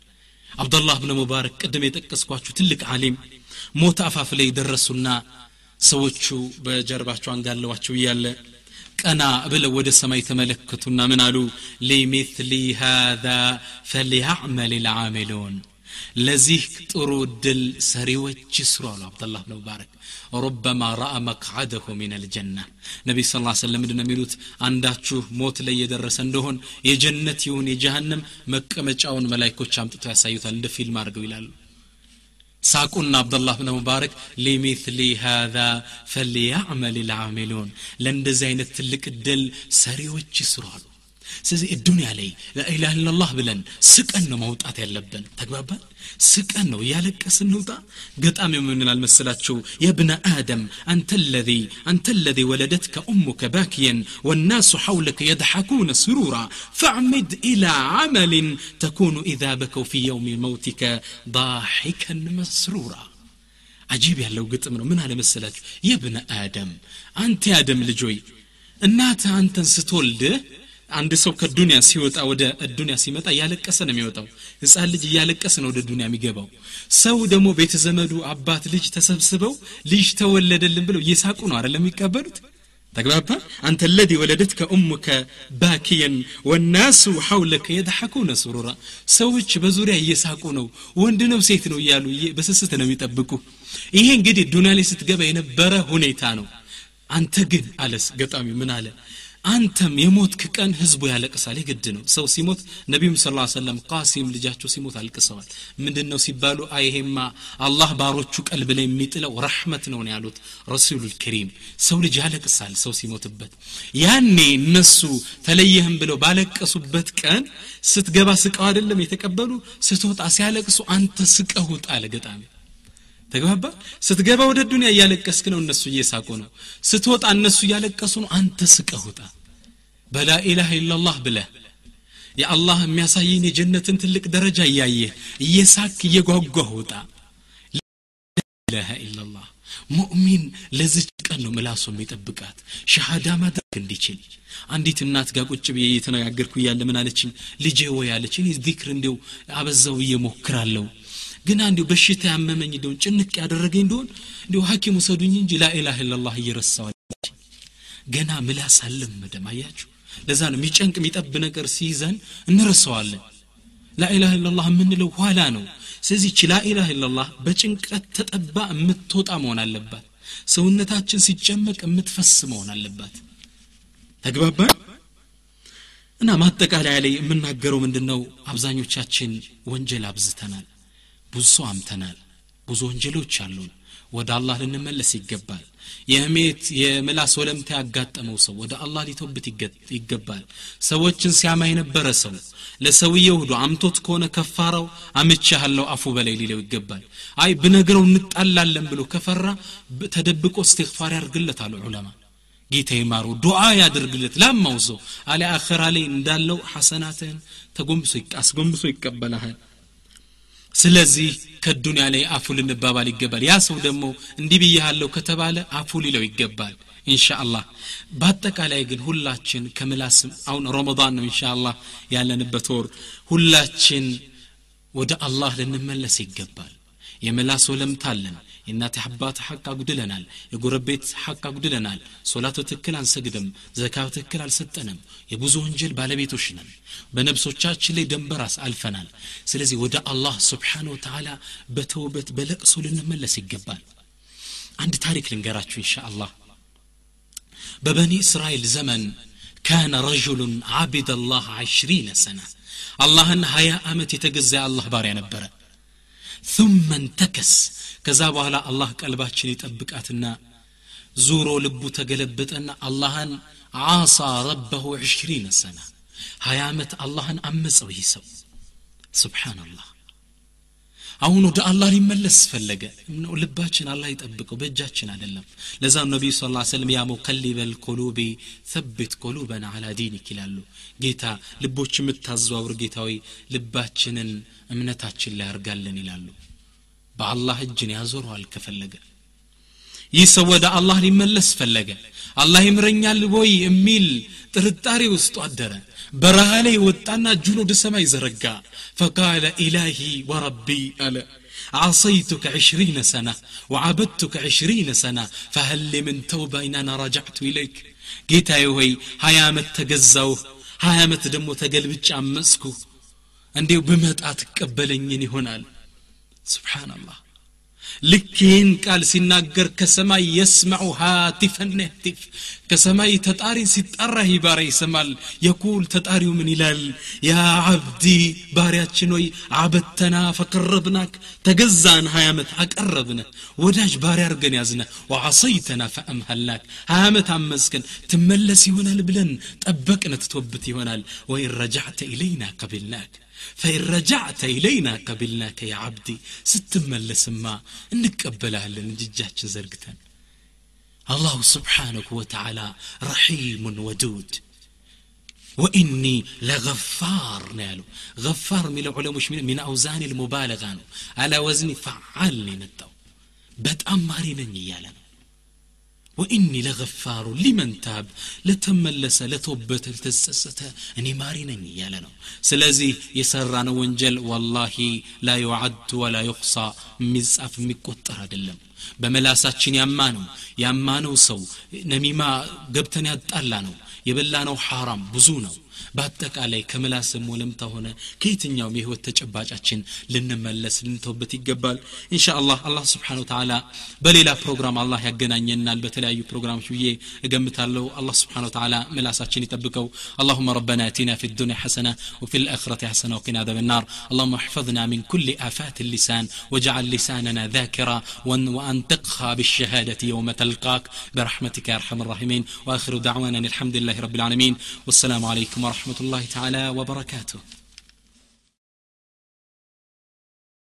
አብዱላህ ብነ ሙባረክ ቅድም የጠቀስኳችሁ ትልቅ አሊም ሞት አፋፍ ላይ ደረሱና ሰዎቹ በጀርባቸው አንጋለዋቸው እያለ ቀና ብለው ወደ ሰማይ ተመለከቱና ምን አሉ ሊሚትሊ ሃዛ ፈሊያዕመል ልዓሚሉን ለዚህ ጥሩ ድል ሰሪዎች ይስሩ አሉ አብደላህ ብን ሙባረክ ሩበማ ረአ መክዓደሁ ሚን አልጀና ነቢይ ስ ላ ስለም ምንድን የሚሉት አንዳችሁ ሞት ላይ የደረሰ እንደሆን የጀነት ይሁን የጀሃንም መቀመጫውን መላይኮች አምጥተው ያሳዩታል እንደ ፊልም አድርገው ይላሉ ساقون عبد الله بن مبارك لمثل هذا فليعمل العاملون. لندزين التلك الدل سري وجسرالو ስለዚህ እዱንያ ላይ ላኢላህ ኢላላህ ብለን ስቀን ነው መውጣት ያለብን ተግባባን ስቀን ነው እያለቀስን እንውጣ ገጣሚ ምን አልመሰላችሁ የብነ አደም አንተ ለዚ አንተ ለዚ ወለደትከ ኡሙከ ባኪየን والناس حولك يضحكون سرورا فاعمد إلى عمل تكون إذا بكوا في يوم موتك ضاحكا مسرورا عجيب ያለው ግጥም ነው ምን አለ መሰላችሁ የብነ አደም አንተ ያደም ልጆይ እናተ አንተን ስትወልድህ አንድ ሰው ከዱንያ ሲወጣ ወደ ዱንያ ሲመጣ እያለቀሰ ነው የሚወጣው። ህፃን ልጅ እያለቀሰ ነው ወደ ዱንያ የሚገባው። ሰው ደግሞ ቤተ ዘመዱ አባት ልጅ ተሰብስበው ልጅ ተወለደልን ብለው እየሳቁ ነው አይደለም የሚቀበሉት? ተግባባ? አንተ ለዚ ወለደትከ ኡሙከ ባኪየን ወናሱ ሐውለከ የድሐኩነ ሱሩራ። ሰዎች በዙሪያ እየሳቁ ነው። ወንድ ነው ሴት ነው እያሉ በስስት ነው የሚጠብቁ። ይሄ እንግዲህ ዱንያ ላይ ስትገባ የነበረ ሁኔታ ነው። አንተ ግን አለስ ገጣሚ ምን አለ አንተም የሞትክ ቀን ህዝቡ ያለቅሳል። የግድ ነው። ሰው ሲሞት ነቢዩም ስ ሰለም ቃሲም ልጃቸው ሲሞት አልቅሰዋል። ምንድን ነው ሲባሉ አይሄማ አላህ ባሮቹ ቀልብ ላይ የሚጥለው ረሕመት ነው ያሉት ረሱሉ ልከሪም ሰው ልጅ ያለቅሳል ሰው ሲሞትበት። ያኔ እነሱ ተለየህም ብለው ባለቀሱበት ቀን ስትገባ ስቀው አይደለም የተቀበሉ ስትወጣ ሲያለቅሱ አንተ ስቀህ ውጣ አለ ገጣሚ ተግባባ? ስትገባ ወደ ዱንያ እያለቀስክ ነው እነሱ እየሳቁ ነው። ስትወጣ እነሱ እያለቀሱ ነው። አንተ ስቀህ ውጣ። በላኢላህ ኢላላህ ብለህ የአላህ የሚያሳይን የጀነትን ትልቅ ደረጃ እያየህ እየሳክ እየጓጓህ ውጣ። ላኢላሃ ኢላላህ ሙእሚን ለዚች ቀን ነው ምላሱ የሚጠብቃት። ሸሃዳ ማድረግ እንዲችል። አንዲት እናት ጋር ቁጭ ብዬ እየተነጋገርኩ እያለ ምን አለችኝ? ልጄ ወይ አለች ዚክር እንዲው አበዛው ብዬ ግን እንዲሁ በሽታ ያመመኝ እንደሆን ጭንቅ ያደረገኝ እንደሆን እንዲሁ ሐኪም ውሰዱኝ እንጂ ላኢላህ ኢላላህ እየረሳዋል ገና ምላስ አልለመደም። አያችሁ? ለዛ ነው የሚጨንቅ የሚጠብ ነገር ሲይዘን እንረሳዋለን። ላኢላህ ኢላላህ የምንለው ኋላ ነው። ስለዚህ ቺ ላኢላህ ኢላላህ በጭንቀት ተጠባ የምትወጣ መሆን አለባት። ሰውነታችን ሲጨመቅ የምትፈስ መሆን አለባት። ተግባባን? እና ማጠቃለያ ላይ የምናገረው ምንድን ነው አብዛኞቻችን ወንጀል አብዝተናል ብዙ ሰው አምተናል ብዙ ወንጀሎች አሉን። ወደ አላህ ልንመለስ ይገባል። የህሜት የምላስ ወለምታ ያጋጠመው ሰው ወደ አላህ ሊቶብት ይገባል። ሰዎችን ሲያማ የነበረ ሰው ለሰውየው ሁሉ አምቶት ከሆነ ከፋራው አምቻለሁ አፉ በላይ ሊለው ይገባል። አይ ብነግረው እንጣላለን ብሎ ከፈራ ተደብቆ እስትግፋር ያርግለት አሉ ዑለማ። ጌታ ይማሩ ዱዓ ያደርግለት ላማው ሰው አለ አኸራ ላይ እንዳለው ሐሰናትህን ተጎንብሶ አስጎንብሶ ይቀበልሃል ስለዚህ ከዱንያ ላይ አፉ ልንባባል ይገባል። ያ ሰው ደግሞ እንዲህ ብያሃለሁ ከተባለ አፉ ሊለው ይገባል ኢንሻአላህ። በአጠቃላይ ግን ሁላችን ከምላስም አሁን ረመዳን ነው ኢንሻአላህ ያለንበት ወር። ሁላችን ወደ አላህ ልንመለስ ይገባል። የምላስ ወለምታ አለን የእናት አባት ሐቅ አጉድለናል የጎረቤት ሐቅ አጉድለናል ሶላት ትክክል አንሰግድም ዘካ ትክክል አልሰጠንም የብዙ ወንጀል ባለቤቶች ነን በነብሶቻችን ላይ ደንበራስ አልፈናል ስለዚህ ወደ አላህ ስብሓን ወተላ በተውበት በለቅሶ ልንመለስ ይገባል አንድ ታሪክ ልንገራችሁ ኢንሻ አላህ በበኒ እስራኤል ዘመን ካነ ረጁሉን ዓቢድ አላህ ዓሽሪነ ሰና አላህን ሀያ ዓመት የተገዛ የአላህ ባሪያ ነበረ ثم انتكس ከዛ በኋላ አላህ ቀልባችን ይጠብቃትና ዙሮ ልቡ ተገለበጠና አላህን ዓሳ ረበሁ ዕሽሪነ ሰና ሀያ ዓመት አላህን አመፀው ይህ ሰው ስብሓናላህ አሁን ወደ አላህ ሊመለስ ፈለገ። ልባችን አላህ ይጠብቀው በእጃችን አይደለም። ለዛም ነቢዩ ስ ሰለም يا مقلب القلوب ثبت قلوبنا على دينك ይላሉ። ጌታ ልቦች የምታዘዋውር ጌታዊ ልባችንን እምነታችን ላይ ያርጋለን ይላሉ። በአላህ እጅን ያዞረዋል ከፈለገ። ይህ ሰው ወደ አላህ ሊመለስ ፈለገ። አላህ ይምረኛል ወይ የሚል ጥርጣሬ ውስጡ አደረ በረሃ ላይ ወጣና እጁን ወደ ሰማይ ዘረጋ ፈቃለ ኢላሂ ወረቢ አለ عصيتك عشرين سنة وعبدتك عشرين سنة فهل لي من توبة إن أنا رجعت إليك جيتا يوهي هيامت تجزوه هيامت دمو تقلبج عمسكو عندي بمت أتقبلني هنا سبحان الله ልክ ይህን ቃል ሲናገር ከሰማይ የስመዑ ሃቲፈን ነህቲፍ ከሰማይ ተጣሪ ሲጠራ ባሪያ ይሰማል። የኩል ተጣሪው ምን ይላል? ያ አብዲ ባሪያችን ሆይ አበተና ፈቀረብናክ ተገዛን ሀያ ዓመት አቀረብነ ወዳጅ ባሪያ አርገን ያዝነ ወዓሰይተና ፈአምሃልናክ ሀያ ዓመት አመዝከን ትመለስ ይሆናል ብለን ጠበቅነ ትቶብት ይሆናል። ወኢን ረጃዕተ ኢለይና ቀቢልናክ فإن رجعت إلينا قبلناك يا عبدي ستملسما نقبلها لنججاتش زرقتن. الله سبحانه وتعالى رحيم ودود. وإني لغفار نالو. غفار من العلماء من أوزان المبالغة على وزن فعال نتو. بتأمري نني وإني لغفار لمن تاب لتملس لتوبة لتسسسة أني مارين يا لنا سلازي يسران ونجل والله لا يعد ولا يقصى مزعف مكوتر دلم በመላሳችን ያማነው ያማነው ሰው ነሚማ ገብተን ያጣላ ነው። የበላነው يبلانو حرام بزونو በአጠቃላይ ከምላስም ወለምታ ሆነ ከየትኛውም የህይወት ተጨባጫችን ልንመለስ ልንተውበት ይገባል እንሻ አላህ አላህ ስብሓን ተዓላ በሌላ ፕሮግራም አላህ ያገናኘናል በተለያዩ ፕሮግራሞች ብዬ እገምታለሁ አላህ ስብሓን ተዓላ ምላሳችን ይጠብቀው اللهم ربنا اتنا في الدنيا حسنة وفي الآخرة حسنة وقنا عذاب النار اللهم احفظنا من كل آفات اللسان واجعل لساننا ذاكرا وأنطقها بالشهادة يوم تلقاك برحمتك يا أرحم الراحمين وآخر دعوانا الحمد لله رب العالمين والسلام عليكم ورحمة الله تعالى وبركاته.